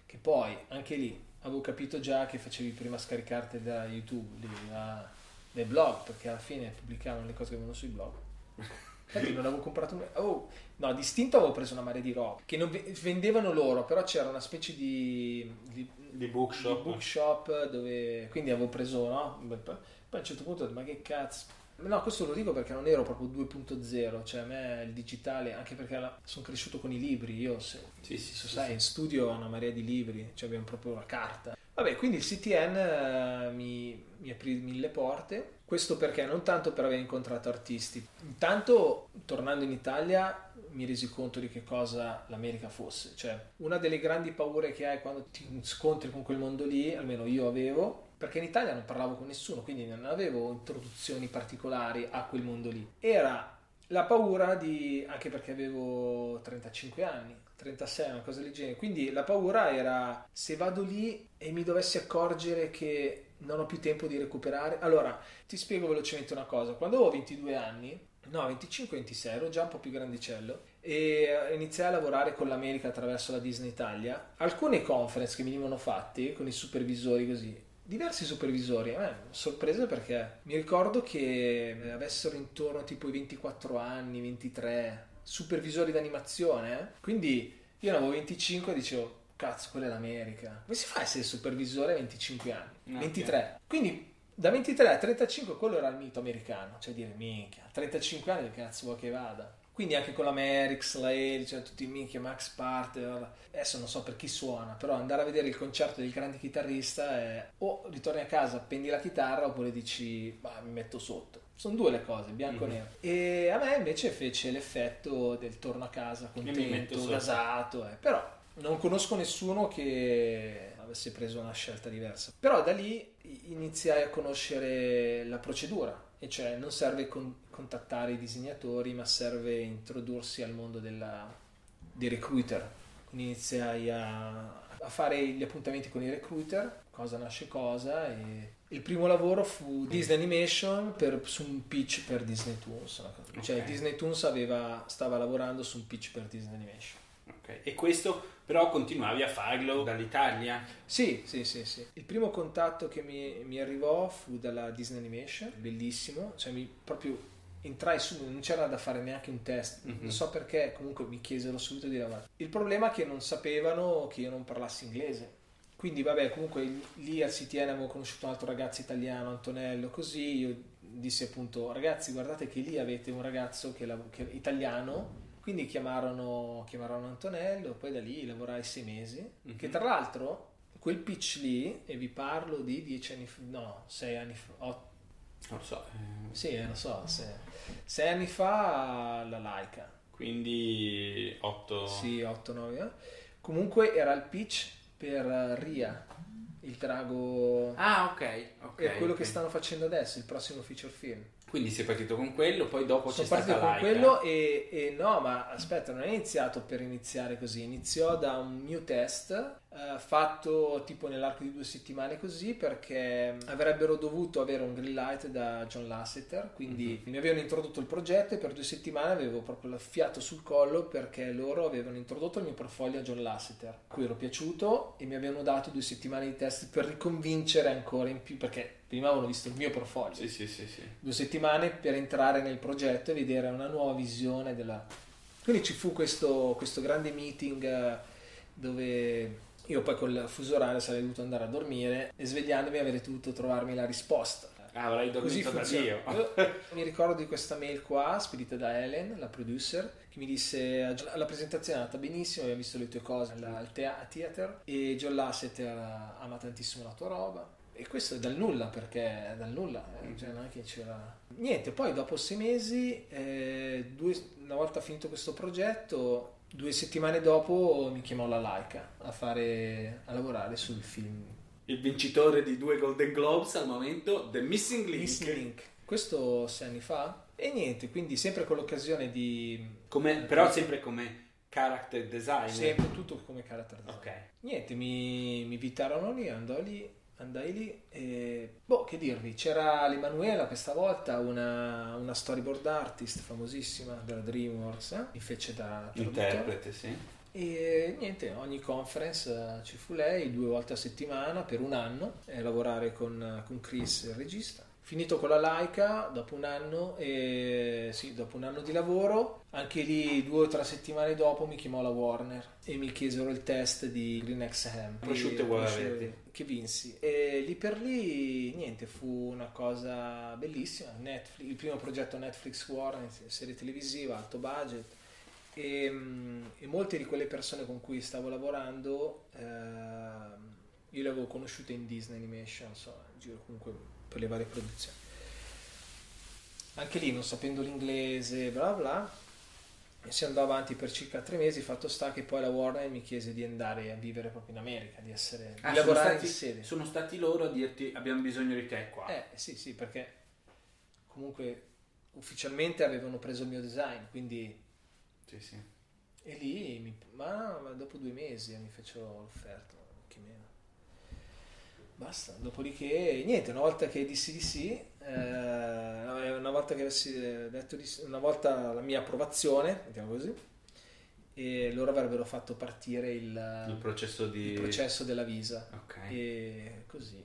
Che poi, anche lì, avevo capito già che facevi prima scaricarti da YouTube, lì, da- dai blog, perché alla fine pubblicavano le cose che avevano sui blog. Infatti non avevo comprato un... oh, no, distinto avevo preso una marea di roba che non ve- vendevano loro, però c'era una specie di, di, Di bookshop. di bookshop dove quindi avevo preso, no? Poi a un certo punto ho detto, ma che cazzo? No, questo lo dico perché non ero proprio 2.0, cioè a me il digitale, anche perché la- sono cresciuto con i libri, io se, Sì, sì, se sì, sai, in studio ho una marea di libri, cioè abbiamo proprio la carta. Vabbè, quindi il CTN eh, mi, mi aprì mille porte, questo perché? Non tanto per aver incontrato artisti, intanto tornando in Italia mi resi conto di che cosa l'America fosse, cioè una delle grandi paure che hai quando ti scontri con quel mondo lì, almeno io avevo, perché in Italia non parlavo con nessuno, quindi non avevo introduzioni particolari a quel mondo lì, era la paura di, anche perché avevo 35 anni, 36, una cosa del genere, quindi la paura era se vado lì e mi dovessi accorgere che non ho più tempo di recuperare. Allora, ti spiego velocemente una cosa, quando avevo 22 anni, no 25-26, ero già un po' più grandicello e iniziai a lavorare con l'America attraverso la Disney Italia, alcune conference che venivano fatte con i supervisori così, diversi supervisori, a me sorprese perché mi ricordo che avessero intorno tipo i 24 anni, 23 supervisori d'animazione, eh. quindi io ne avevo 25 e dicevo cazzo, quella è l'America. Come si fa a essere supervisore a 25 anni? Ok. 23. Quindi da 23 a 35 quello era il mito americano, cioè dire minchia, a 35 anni che cazzo vuoi che vada? Quindi anche con la Merix, la Eli, cioè tutti i minchia, Max Parter, adesso non so per chi suona, però andare a vedere il concerto del grande chitarrista è o ritorni a casa, appendi la chitarra oppure dici ma mi metto sotto. Sono due le cose, bianco e Mhm. nero. E a me invece fece l'effetto del torno a casa contento, gasato, eh. però non conosco nessuno che avesse preso una scelta diversa. Però da lì iniziai a conoscere la procedura, e cioè non serve con- contattare i disegnatori, ma serve introdursi al mondo della- dei recruiter. Quindi iniziai a, a fare gli appuntamenti con i recruiter, cosa nasce cosa, e il primo lavoro fu Disney Animation per- su un pitch per Disney Toons. Cioè Ok. Disney Toons aveva- stava lavorando su un pitch per Disney Animation. Ok. E questo però continuavi a farlo dall'Italia? Sì, sì, sì, sì. Il primo contatto che mi, mi arrivò fu dalla Disney Animation, bellissimo, cioè mi proprio entrai su, non c'era da fare neanche un test, Mhm. non so perché, comunque mi chiesero subito di lavorare. Il problema è che non sapevano che io non parlassi inglese. Quindi vabbè, comunque lì al CTN avevo conosciuto un altro ragazzo italiano, Antonello, così io dissi appunto ragazzi guardate che lì avete un ragazzo che, lav- che è italiano, quindi chiamarono, chiamarono Antonello, poi da lì lavorai sei mesi, Mhm. che tra l'altro quel pitch lì, e vi parlo di dieci anni fa, no, sei anni fa, otto, Non lo so. eh, sì, eh, lo so, se- sei anni fa la Laika. Quindi 8... Sì, 8-9 anni. Comunque era il pitch per eh, Ria, il drago. Ah, ok. ok, è quello che ok. stanno facendo adesso, il prossimo feature film. Quindi sei partito con quello, poi dopo Sono c'è partito stata con Laika. quello e, e no, ma aspetta, non è iniziato per iniziare così, iniziò da un new test eh, fatto tipo nell'arco di due settimane così perché avrebbero dovuto avere un green light da John Lasseter, quindi Mhm. mi avevano introdotto il progetto e per due settimane avevo proprio il fiato sul collo perché loro avevano introdotto il mio portfolio a John Lasseter, a cui ero piaciuto e mi avevano dato due settimane di test per riconvincere ancora in più perché prima avevano visto il mio portfolio Sì, sì, sì, sì. due settimane per entrare nel progetto e vedere una nuova visione della... Quindi ci fu questo, questo grande meeting eh, dove io poi col fuso orario sarei dovuto andare a dormire e svegliandomi avrei dovuto trovarmi la risposta. Ah, avrai dormito da. Dio. Io mi ricordo di questa mail qua, spedita da Helen, la producer, che mi disse la presentazione è andata benissimo, abbiamo visto le tue cose al, theater e John Lasseter ama tantissimo la tua roba. E questo è dal nulla, perché è dal nulla, eh, cioè non è che c'era... Niente, poi dopo sei mesi, eh, due- una volta finito questo progetto, due settimane dopo mi chiamò la Laika a, fare, a lavorare sul film Il vincitore di due Golden Globes al momento, The Missing Link. Missing Link. Questo sei anni fa. E niente, quindi sempre con l'occasione di... Come- però sempre come character designer. Sempre tutto come character design. Ok. Niente, mi, mi invitarono lì, andò lì, andai lì e... Boh, che dirvi, c'era l'Emanuela questa volta, una, una storyboard artist famosissima della DreamWorks, eh? mi fece da traduttore. Interprete, sì. E niente, ogni conference eh, ci fu lei due volte a settimana per un anno e lavorare con, con Chris, il regista. Finito con la Laika, dopo un anno, e, sì, dopo un anno di lavoro, anche lì due o tre settimane dopo mi chiamò la Warner e mi chiesero il test di Green X Ham. Prosciutto e verdi. Che vinsi. E lì per lì, niente, fu una cosa bellissima. Netflix, il primo progetto Netflix Warner, serie televisiva, alto budget. E, mm, e molte di quelle persone con cui stavo lavorando ehm, io le avevo conosciute in Disney Animation, insomma, in giro comunque per le varie produzioni. Anche lì, non sapendo l'inglese, bla bla, e si andò avanti per circa tre mesi. Fatto sta che poi la Warner mi chiese di andare a vivere proprio in America, di, essere, Ah, di lavorare stati, in sede. sono stati loro a dirti abbiamo bisogno di te qua. Eh sì, sì, perché comunque ufficialmente avevano preso il mio design, quindi Sì, sì. E lì, mi- ma, ma dopo due mesi mi fecero l'offerta. Basta, dopodiché niente, una volta che dissi di sì, eh, una volta che avessi detto di sì, una volta la mia approvazione, diciamo così, e loro avrebbero fatto partire il, Il processo di... il processo della visa. Ok. E così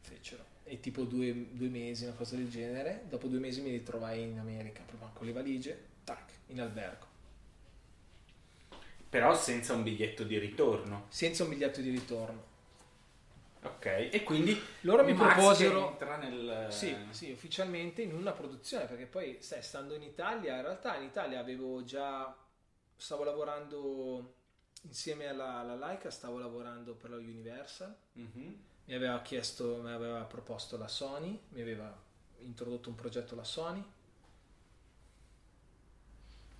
fecero. E tipo due, due mesi, una cosa del genere. Dopo due mesi mi ritrovai in America, proprio con le valigie, tac, in albergo. Però senza un biglietto di ritorno. senza un biglietto di ritorno. Ok, e quindi loro mi proposero entra nel... sì, sì, ufficialmente in una produzione perché poi sai, stando in Italia in realtà in Italia avevo già stavo lavorando insieme alla, alla Laika stavo lavorando per la Universal. Mhm. mi aveva chiesto mi aveva proposto la Sony mi aveva introdotto un progetto la Sony.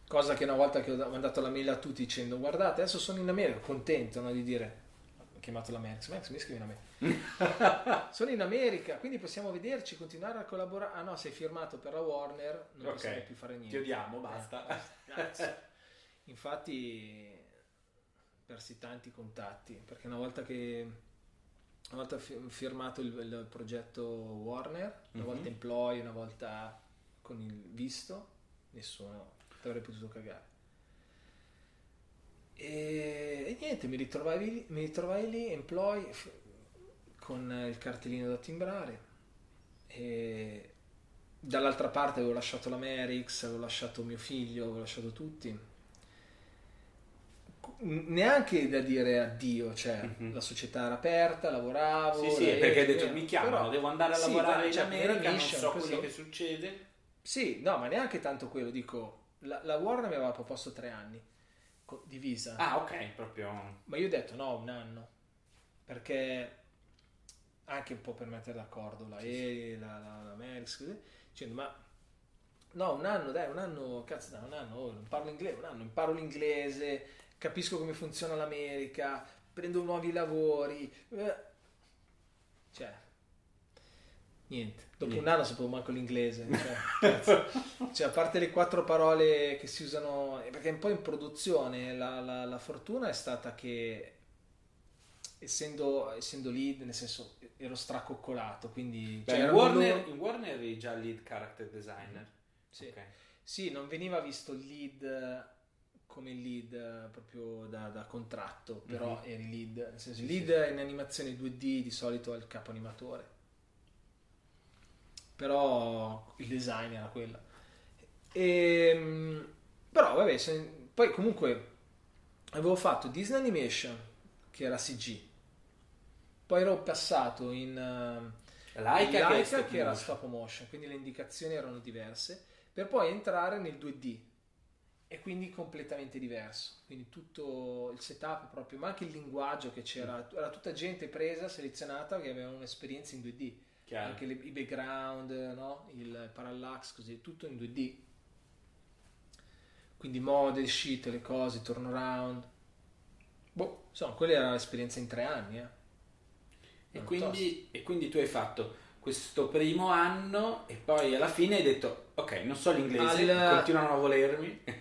Cosa che una volta che ho mandato la mail a tutti dicendo guardate adesso sono in America contento no, di dire chiamato la Max Max mi scrivi una mail sono in America quindi possiamo vederci continuare a collaborare ah no sei firmato per la Warner non Ok. possiamo più fare niente Ti odiamo, basta. Eh, grazie. infatti persi tanti contatti perché una volta che una volta fi- firmato il, il progetto Warner una Mhm. volta employee una volta con il visto nessuno ti avrebbe potuto cagare e, e niente mi ritrovai lì, mi ritrovai lì employee f- con il cartellino da timbrare e dall'altra parte avevo lasciato la Merix avevo lasciato mio figlio avevo lasciato tutti neanche da dire addio, cioè la società era aperta, lavoravo. Sì, sì, perché hai detto mi chiamano, però- devo andare a sì, lavorare dai, in cioè, America, non so così. quello che succede. Sì, no, ma neanche tanto quello, dico, la, la Warner mi aveva proposto tre anni co- di visa. Ah, ok, proprio... Ma io ho detto no, un anno, perché anche un po' per mettere d'accordo la E, la, la, la Merix, dicendo ma no, un anno, dai, un anno, cazzo, dai, un anno, oh, non parlo inglese, un anno, imparo l'inglese, capisco come funziona l'America, prendo nuovi lavori, eh. cioè, niente, dopo Niente. un anno sapevo manco l'inglese, cioè. Cioè, a parte le quattro parole che si usano, perché un po' in produzione la, la- la fortuna è stata che essendo, essendo lead, nel senso ero stracoccolato, quindi... Beh, cioè, in, Warner, loro- in Warner eri già lead character designer. Sì. Ok. Sì, non veniva visto il lead eh, come lead eh, proprio da, da contratto, però Mhm. eri lead. Nel senso, il Sì, lead in animazione 2D di solito è il capo animatore. Però il design era quello. E, però vabbè, se- poi comunque avevo fatto Disney Animation, che era CG. Poi ero passato in eh, Laika che Laika stop che era stop motion, quindi le indicazioni erano diverse, per poi entrare nel 2D e quindi completamente diverso. Quindi tutto il setup proprio, ma anche il linguaggio che c'era, era tutta gente presa, selezionata che aveva un'esperienza in 2D. Chiaro. Anche le- i background, no? il parallax, così, tutto in 2D. Quindi model sheet, le cose, turnaround. Boh, insomma, quella era l'esperienza in tre anni. Eh. E quindi, e quindi tu hai fatto questo primo anno e poi alla fine hai detto ok, non so l'inglese, Al- continuano a volermi. Eh,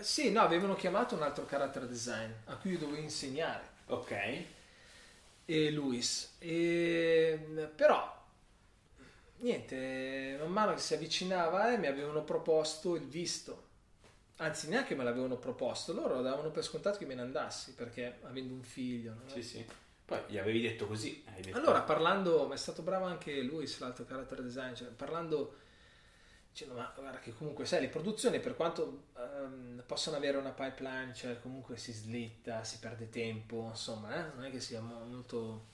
sì, no, avevano chiamato un altro character design a cui io dovevo insegnare. ok. E Luis. E, però, niente, man mano che si avvicinava eh, mi avevano proposto il visto. Anzi, neanche me l'avevano proposto, loro davano per scontato che me ne andassi, perché avendo un figlio. no? Sì, sì. Poi gli avevi detto così. detto- Allora, parlando, ma è stato bravo anche Luis, l'altro character design, cioè, parlando, dicendo, ma guarda che comunque, sai, le produzioni per quanto ehm, possono avere una pipeline, cioè comunque si slitta, si perde tempo, insomma, eh, non è che sia mo- molto...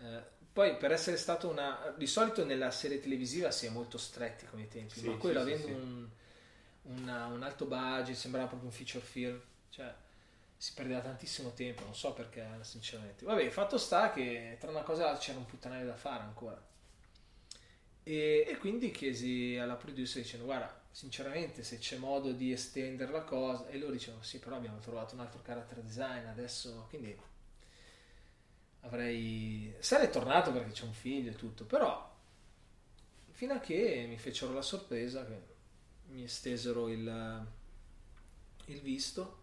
eh, poi per essere stato una... Di solito nella serie televisiva si è molto stretti come tempi, Sì, ma quello sì, avendo sì. Un, una- un alto budget, sembrava proprio un feature film, cioè si perdeva tantissimo tempo, non so perché, sinceramente. Vabbè, fatto sta che tra una cosa e l'altra c'era un puttanaio da fare ancora. E, e quindi chiesi alla producer dicendo, guarda, sinceramente se c'è modo di estendere la cosa, e loro dicevano, sì, però abbiamo trovato un altro character design adesso, quindi avrei... Sarei tornato perché c'è un figlio e tutto, però fino a che mi fecero la sorpresa che mi estesero il, il visto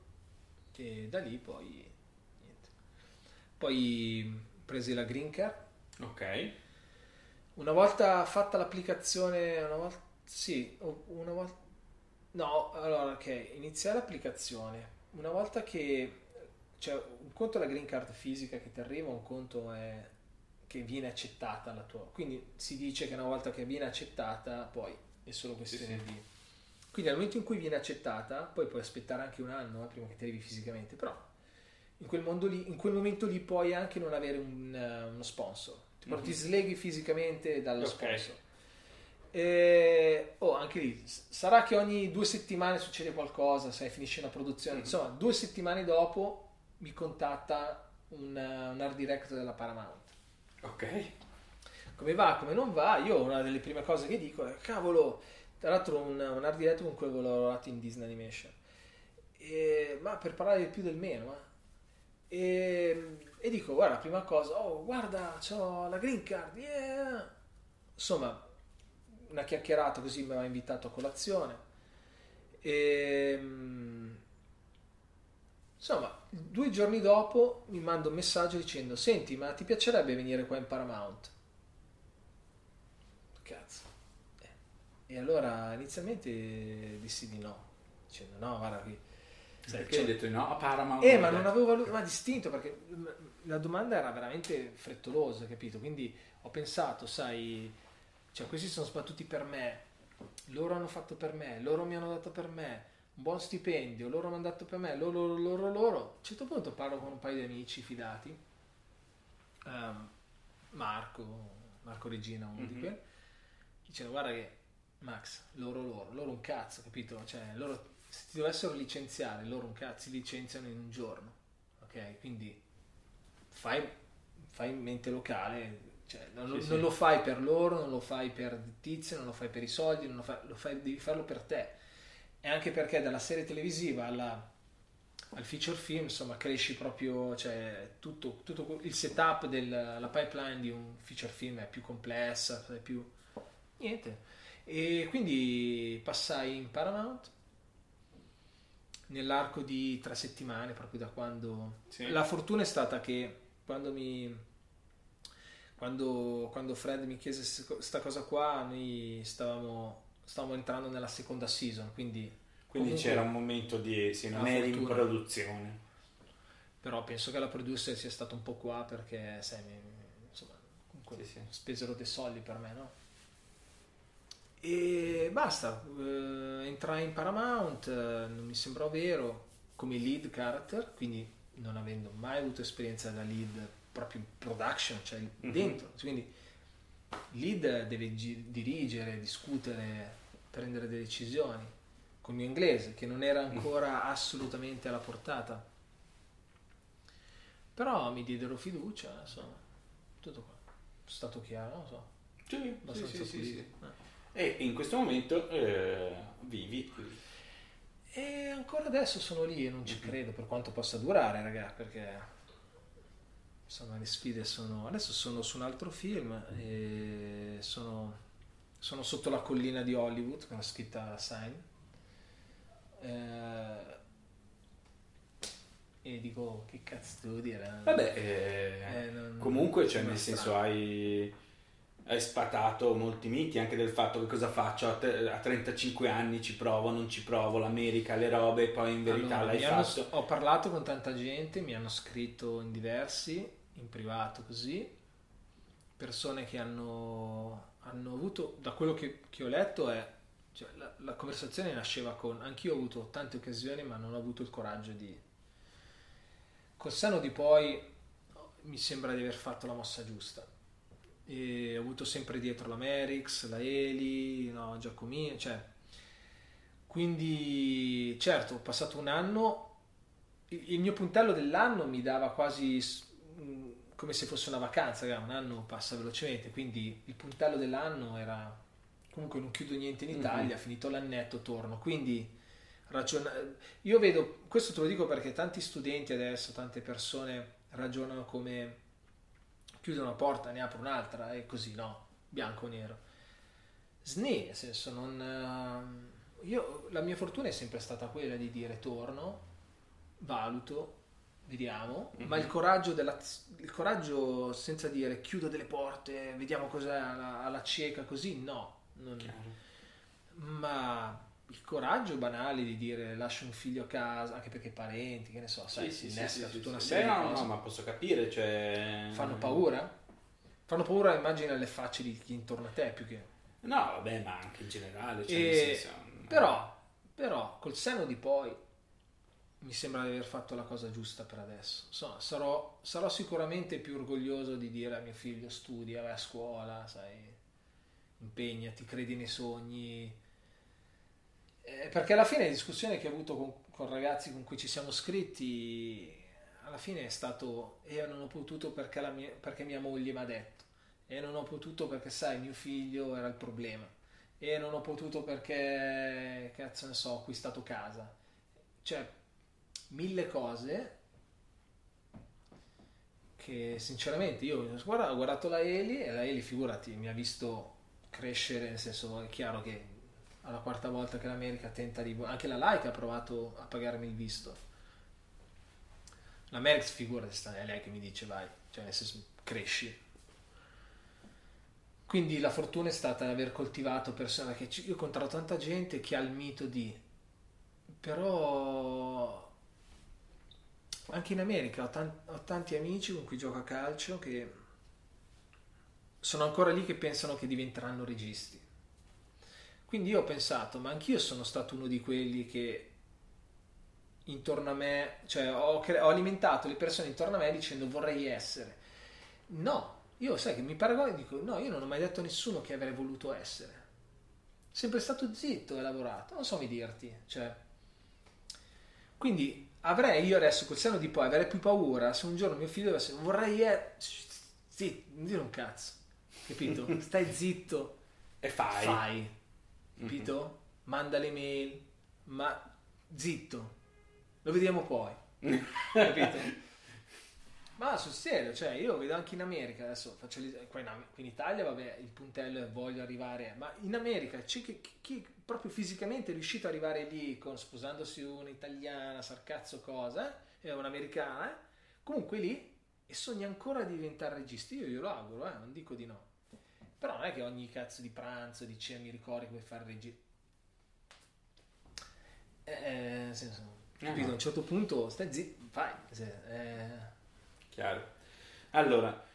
e da lì poi niente. Poi presi la green card. Ok. Una volta fatta l'applicazione, una volta sì, una volta no, allora ok, iniziare l'applicazione. Una volta che cioè un conto è la green card fisica che ti arriva, un conto è che viene accettata la tua. Quindi si dice che una volta che viene accettata, poi è solo questione Sì, sì. di quindi nel momento in cui viene accettata, poi puoi aspettare anche un anno eh, prima che ti arrivi fisicamente, però in quel, mondo lì, in quel momento lì puoi anche non avere un, eh, uno sponsor. Tipo, Mhm. Ti sleghi fisicamente dallo Ok. sponsor. E, oh, anche lì sarà che ogni due settimane succede qualcosa, sai, finisce una produzione. Insomma, due settimane dopo mi contatta un, eh, un art director della Paramount. Ok. Come va, come non va, io una delle prime cose che dico è cavolo, tra l'altro un, un art director con cui avevo lavorato in Disney Animation. E- ma per parlare del più del meno, eh. E, e dico, guarda, prima cosa, oh, guarda, ho la green card, yeah! Insomma, una chiacchierata così mi aveva invitato a colazione. E, mm, insomma, due giorni dopo mi manda un messaggio dicendo, senti, ma ti piacerebbe venire qua in Paramount? Cazzo. Eh, E allora inizialmente dissi di no, dicendo no, guarda qui. sai, Perché hai c'ho- detto di no a Paramount? eh, ma non avevo valu- ma distinto perché la domanda era veramente frettolosa, capito? Quindi ho pensato, sai, cioè questi sono sbattuti per me, loro hanno fatto per me, loro mi hanno dato per me un buon stipendio, loro hanno dato per me, loro, loro, loro, loro. A un certo punto parlo con un paio di amici fidati, ehm, Marco, Marco Regina, uno di Mhm. quelli, dicendo guarda che Max, loro, loro, loro un cazzo, capito? Cioè, loro se ti dovessero licenziare, loro un cazzo, si licenziano in un giorno, ok? Quindi fai, fai mente locale, cioè, non, Sì, non sì. lo fai per loro, non lo fai per tizio, non lo fai per i soldi, non fai, lo fai- devi farlo per te. E anche perché dalla serie televisiva alla- al feature film, insomma, cresci proprio, cioè, tutto, tutto il setup della pipeline di un feature film è più complessa, è più... Niente. E quindi passai in Paramount nell'arco di tre settimane, proprio da quando... Sì. La fortuna è stata che quando mi... Quando, quando Fred mi chiese questa cosa qua, noi stavamo, stavamo entrando nella seconda season, quindi... Quindi c'era un momento di... Sì, non eri in produzione. Però penso che la producer sia stata un po' qua perché, sai, mi- insomma, comunque spesero dei soldi per me, no? E basta, eh, entrai in Paramount, eh, non mi sembrò vero, come lead character, quindi non avendo mai avuto esperienza da lead proprio in production, cioè Mhm. dentro, quindi il lead deve gi- dirigere, discutere, prendere delle decisioni, con il mio inglese, che non era ancora assolutamente alla portata. Però mi diedero fiducia, insomma, tutto qua. È stato chiaro, non so. Sì, Abbastanza sì, sì, sì. Eh. E in questo momento eh, vivi. E ancora adesso sono lì e non ci credo per quanto possa durare, raga, perché insomma le sfide sono... Adesso sono su un altro film e sono, sono sotto la collina di Hollywood con la scritta Sign. Eh, e dico, che cazzo devo dire? Vabbè, eh, Eh, non- comunque, cioè, nel senso, strano. hai, hai spatato molti miti anche del fatto che cosa faccio a, te- a 35 anni, ci provo, non ci provo, l'America, le robe, poi in verità Allora, l'hai mi hanno- fatto. ho parlato con tanta gente, mi hanno scritto in diversi, in privato così, persone che hanno, hanno avuto, da quello che, che ho letto è, cioè, la, la conversazione nasceva con, anch'io ho avuto tante occasioni ma non ho avuto il coraggio di... Col seno di poi mi sembra di aver fatto la mossa giusta. E ho avuto sempre dietro la Merix, la Eli, no, Giacomini, cioè quindi, certo, ho passato un anno, il mio puntello dell'anno mi dava quasi come se fosse una vacanza, un anno passa velocemente, quindi il puntello dell'anno era comunque non chiudo niente in Italia, Mhm. finito l'annetto torno, quindi ragiona- io vedo, questo te lo dico perché tanti studenti adesso, tante persone ragionano come chiudo una porta, ne apro un'altra e così, no, bianco o nero. Sni, nel senso, non... ehm, Io, la mia fortuna è sempre stata quella di dire torno, valuto, vediamo, ma il coraggio, della, il coraggio senza dire chiudo delle porte, vediamo cos'è alla, alla cieca, così, no. non- ma il coraggio banale di dire lascio un figlio a casa, anche perché parenti, che ne so, sai, si innesca tutta una sì. serie Beh, no, no, ma posso capire, cioè... Fanno paura? Fanno paura, immagina, le facce di chi intorno a te più che... No, vabbè, ma anche in generale, cioè, E- senso... Però, però, col seno di poi, mi sembra di aver fatto la cosa giusta per adesso. Insomma, sarò, sarò sicuramente più orgoglioso di dire a mio figlio studia, vai a scuola, sai, impegnati, credi nei sogni. Eh, perché alla fine la discussione che ho avuto con, con ragazzi con cui ci siamo scritti, alla fine è stato, io non ho potuto perché, mia, perché mia moglie mi ha detto, e non ho potuto perché, sai, mio figlio era il problema, e non ho potuto perché, cazzo ne so, ho acquistato casa. Cioè, mille cose che sinceramente io ho guardato la Eli e la Eli figurati mi ha visto crescere nel senso è chiaro che alla quarta volta che l'America tenta di anche la Like ha provato a pagarmi il visto. l'America figurati è lei che mi dice vai cioè nel senso cresci. Quindi la fortuna è stata aver coltivato persone che io ho incontrato tanta gente che ha il mito di però anche in America ho, tan- ho, tanti amici con cui gioco a calcio che sono ancora lì che pensano che diventeranno registi. Quindi io ho pensato, ma anch'io sono stato uno di quelli che intorno a me, cioè ho, cre- ho alimentato le persone intorno a me dicendo vorrei essere. No, io sai che mi paragono e dico no, io non ho mai detto a nessuno che avrei voluto essere. Sempre stato zitto e lavorato, non so mi dirti, cioè. Quindi avrei io adesso col senno di poi avere più paura se un giorno mio figlio dovesse vorrei è... zitto, non dire un cazzo capito? stai zitto e fai fai capito? Mm-hmm. manda le mail ma zitto lo vediamo poi capito? Ma sul serio, cioè io vedo anche in America, adesso faccio qua in, in Italia, vabbè, il puntello è voglio arrivare, ma in America c'è chi, chi, proprio fisicamente è riuscito ad arrivare lì con, sposandosi un'italiana, sarcazzo cosa, è eh, un'americana, eh? comunque lì e sogna ancora di diventare regista, io glielo auguro, eh, non dico di no. Però non è che ogni cazzo di pranzo, di cena mi ricordi come fare regista. Eh, eh, nel senso, capito, a un certo punto stai zitto, fai. Eh, Chiaro. Allora,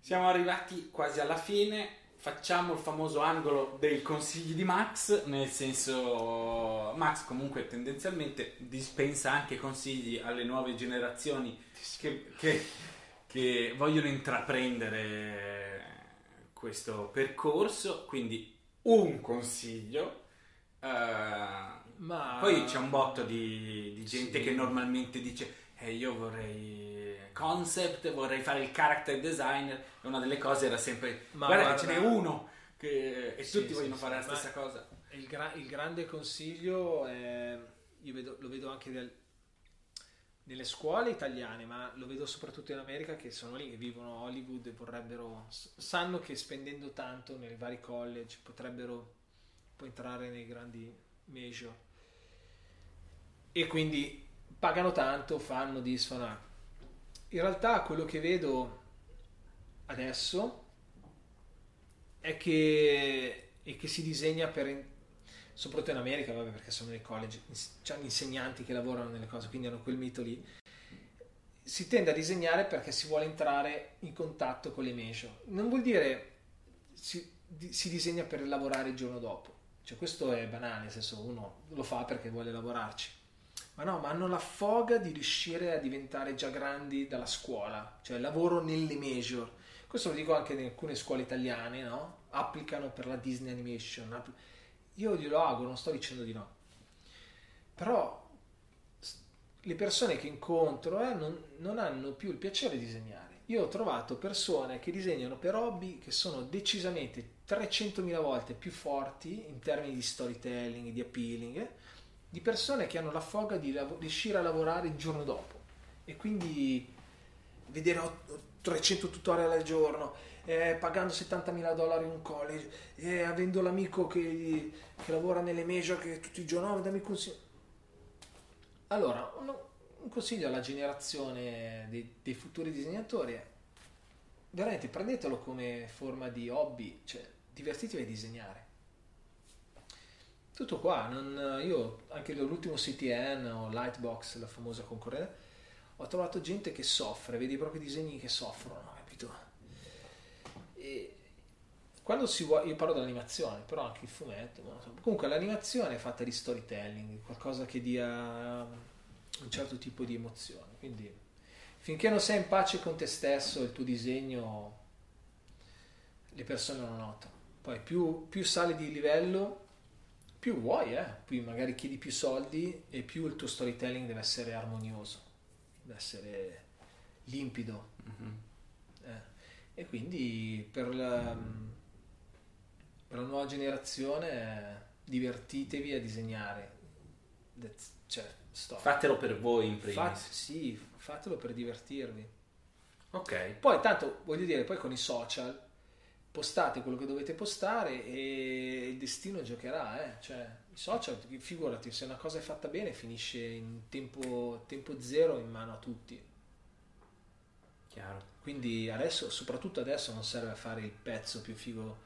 siamo arrivati quasi alla fine. Facciamo il famoso angolo dei consigli di Max, nel senso Max comunque tendenzialmente dispensa anche consigli alle nuove generazioni che, che, che vogliono intraprendere questo percorso, quindi un consiglio. Uh, Ma... Poi c'è un botto di, di gente sì. che normalmente dice eh, io vorrei concept, vorrei fare il character designer e una delle cose era sempre Ma guarda, guarda ce n'è uno che, e sì, tutti sì, vogliono sì, fare la stessa cosa. Il, gra- il, grande consiglio è, io vedo, lo vedo anche del, nelle scuole italiane, ma lo vedo soprattutto in America che sono lì, che vivono a Hollywood e vorrebbero, sanno che spendendo tanto nei vari college potrebbero poi entrare nei grandi major e quindi pagano tanto, fanno, disfano in realtà quello che vedo adesso è che, è che si disegna per soprattutto in America, vabbè, perché sono nei college, c'hanno insegnanti che lavorano nelle cose, quindi hanno quel mito lì. Si tende a disegnare perché si vuole entrare in contatto con le major. Non vuol dire si, si disegna per lavorare il giorno dopo. Cioè, questo è banale, nel senso uno lo fa perché vuole lavorarci ma no, ma hanno la foga di riuscire a diventare già grandi dalla scuola, cioè lavoro nelle major. Questo lo dico anche in alcune scuole italiane, no? Applicano per la Disney Animation. Io glielo auguro, non sto dicendo di no. Però le persone che incontro eh, non, non hanno più il piacere di disegnare. Io ho trovato persone che disegnano per hobby che sono decisamente 300.000 volte più forti in termini di storytelling, di appealing di persone che hanno la foga di lav- riuscire a lavorare il giorno dopo e quindi vedere 300 tutorial al giorno, eh, pagando 70.000 dollari in un college, eh, avendo l'amico che, che, lavora nelle major che tutti i giorni, oh, dammi consiglio. Allora, un, un, consiglio alla generazione dei, dei futuri disegnatori è veramente prendetelo come forma di hobby, cioè divertitevi a disegnare tutto qua, non, io anche l'ultimo CTN o Lightbox, la famosa concorrente, ho trovato gente che soffre, vedi i disegni che soffrono, capito? E quando si vuole, io parlo dell'animazione, però anche il fumetto, comunque l'animazione è fatta di storytelling, qualcosa che dia un certo tipo di emozione. Quindi finché non sei in pace con te stesso il tuo disegno, le persone lo notano. Poi più, più sali di livello, più vuoi, eh? più magari chiedi più soldi e più il tuo storytelling deve essere armonioso, deve essere limpido. Eh. E quindi per la, per la nuova generazione divertitevi a disegnare. That's- cioè, storia. Fatelo per voi in primis. Fat- sì, fatelo per divertirvi. Ok. Poi tanto, voglio dire, poi con i social postate quello che dovete postare e il destino giocherà, eh. Cioè, i social, figurati, se una cosa è fatta bene finisce in tempo, tempo zero in mano a tutti. Chiaro. Quindi adesso, soprattutto adesso, non serve a fare il pezzo più figo.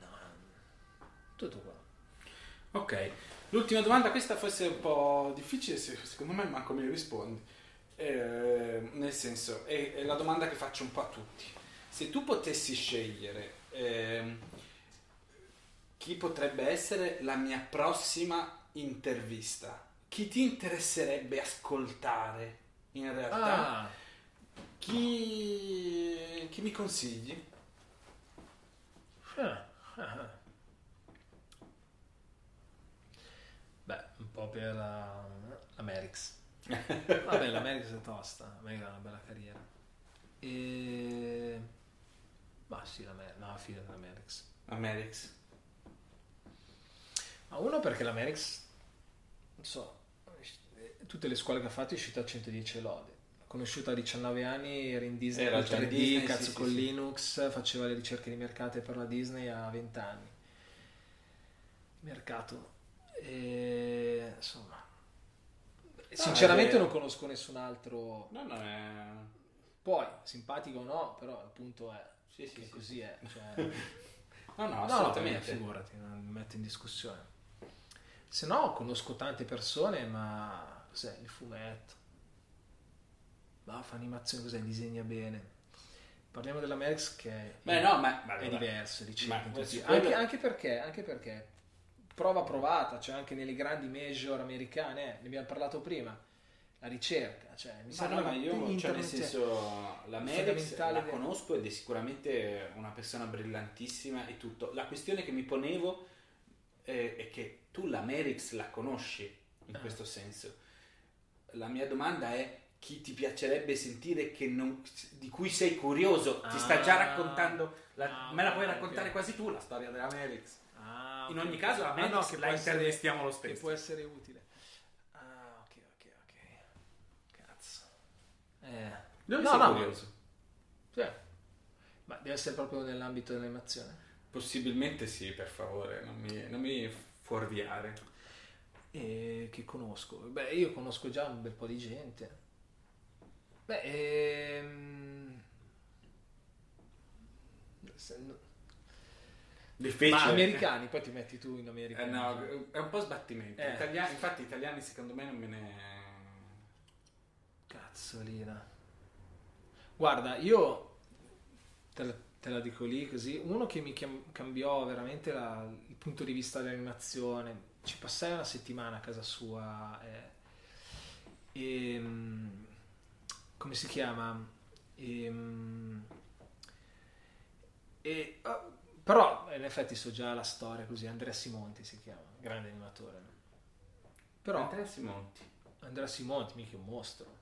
No, tutto qua. Ok, l'ultima domanda, questa forse è un po' difficile, se- secondo me manco mi rispondi. Eh, nel senso, è, è la domanda che faccio un po' a tutti. Se tu potessi scegliere ehm, chi potrebbe essere la mia prossima intervista, chi ti interesserebbe ascoltare in realtà? Ah, Chi, chi mi consigli? ah, ah. Beh, un po' per la, la Merix. Vabbè, la Merix è tosta, la Merix ha una bella carriera. E... Ma sì, la Merix, no, fine della Merix. Amerix. Ma uno perché la Merix, non so, tutte le scuole che ha fatto è uscita a 110 lode. Conosciuta a 19 anni, era in Disney Era col già in 3D, Disney, cazzo sì, con sì, sì. Linux, faceva le ricerche di mercato per la Disney a 20 anni. Mercato. E, insomma, sinceramente è- non conosco nessun altro. No, no, è... Poi, simpatico o no, però il punto è Sì, sì, sì, così sì. è. Cioè, No, no, No, assolutamente. eh, figurati, non mi metto in discussione. Se no, conosco tante persone, ma cos'è il fumetto? Ma fa animazione, cos'è? Disegna bene. Parliamo della Merx che è, Beh, no, ma- ma è diverso, quello- anche, anche perché, anche perché prova provata, cioè anche nelle grandi major americane, eh, ne abbiamo parlato prima, la ricerca, cioè mi sembra no, ma io, cioè, nel senso, la è Merix la conosco ed è sicuramente una persona brillantissima e tutto. La questione che mi ponevo eh, è che tu la Merix la conosci in Ah. questo senso. La mia domanda è chi ti piacerebbe sentire che non- di cui sei curioso? Ti sta già Ah. raccontando, la- Ah, me la puoi raccontare quasi tu la storia della Merix. Ah, In ogni caso la Ah, Merix no, che la intervistiamo lo Che stesso. può essere utile. Ah, ok, ok, ok. Cazzo. Eh. Dove no, sei no, curioso? Sì. Ma deve essere proprio nell'ambito dell'animazione. Possibilmente sì, per favore, non mi, non mi fuorviare. E che conosco? Beh, io conosco già un bel po' di gente. Beh, ehm... Difficile. Ma americani, poi ti metti tu in America. Eh, no, è un po' sbattimento. Eh. Italiani- infatti, italiani secondo me non me ne. Cazzolina. Guarda, io te la, te la dico lì così. Uno che mi chiam- cambiò veramente la- il punto di vista dell'animazione. Ci passai una settimana a casa sua. eh, e, mm, come si chiama? Ehm, e, ah, però in effetti so già la storia così. Andrea Simonti si chiama, grande animatore. Però Andrea Simonti. Andrea Simonti, mica un mostro.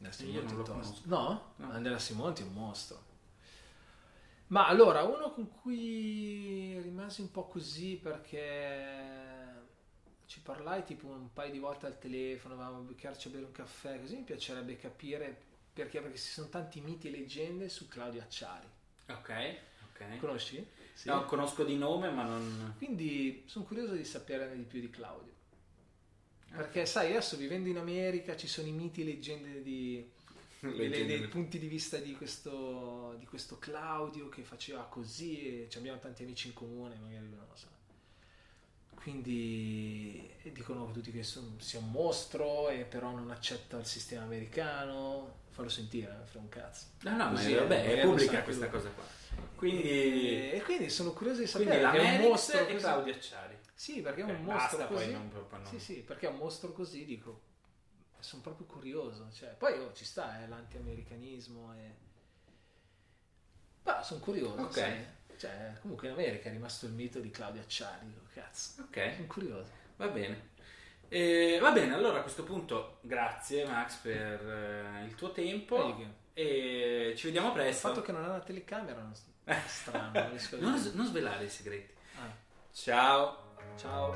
Andrea Simonti è tosto. No? No. Andrea Simonti è un mostro. Ma allora, uno con cui rimasi un po' così perché ci parlai tipo un paio di volte al telefono, avevamo a beccarci a bere un caffè, così mi piacerebbe capire perché, perché ci sono tanti miti e leggende su Claudio Acciari. Ok, ok. Conosci? Sì. No, conosco di nome, ma non. Quindi sono curioso di saperne di più di Claudio. Perché sai, adesso vivendo in America ci sono i miti e leggende di, Leggende. dei punti di vista di questo, di questo Claudio che faceva così e ci abbiamo tanti amici in comune, magari lui non lo sa. Quindi e dicono tutti che son- sia un mostro e però non accetta il sistema americano. Fallo sentire, non frega un cazzo. No, no, ma Così, vabbè, è pubblica questa cosa qua. Quindi, e quindi sono curioso di quindi sapere la perché è un mostro e così. Claudio Acciari. Sì, perché è un mostro basta, così. non- non- Sì, sì, perché è un mostro così, dico. Sono proprio curioso. Cioè, poi oh, ci sta, è l'anti-americanismo e... Però sono curioso, Ok. sai. Cioè, comunque in America è rimasto il mito di Claudio Acciari, dico, cazzo. Ok. Sono curioso. Va bene. Eh, va bene, allora a questo punto grazie Max per eh, il tuo tempo e ci vediamo Il presto. fatto che non ha una telecamera è strano. non non, non svelare i segreti. Ah. Ciao. Ciao.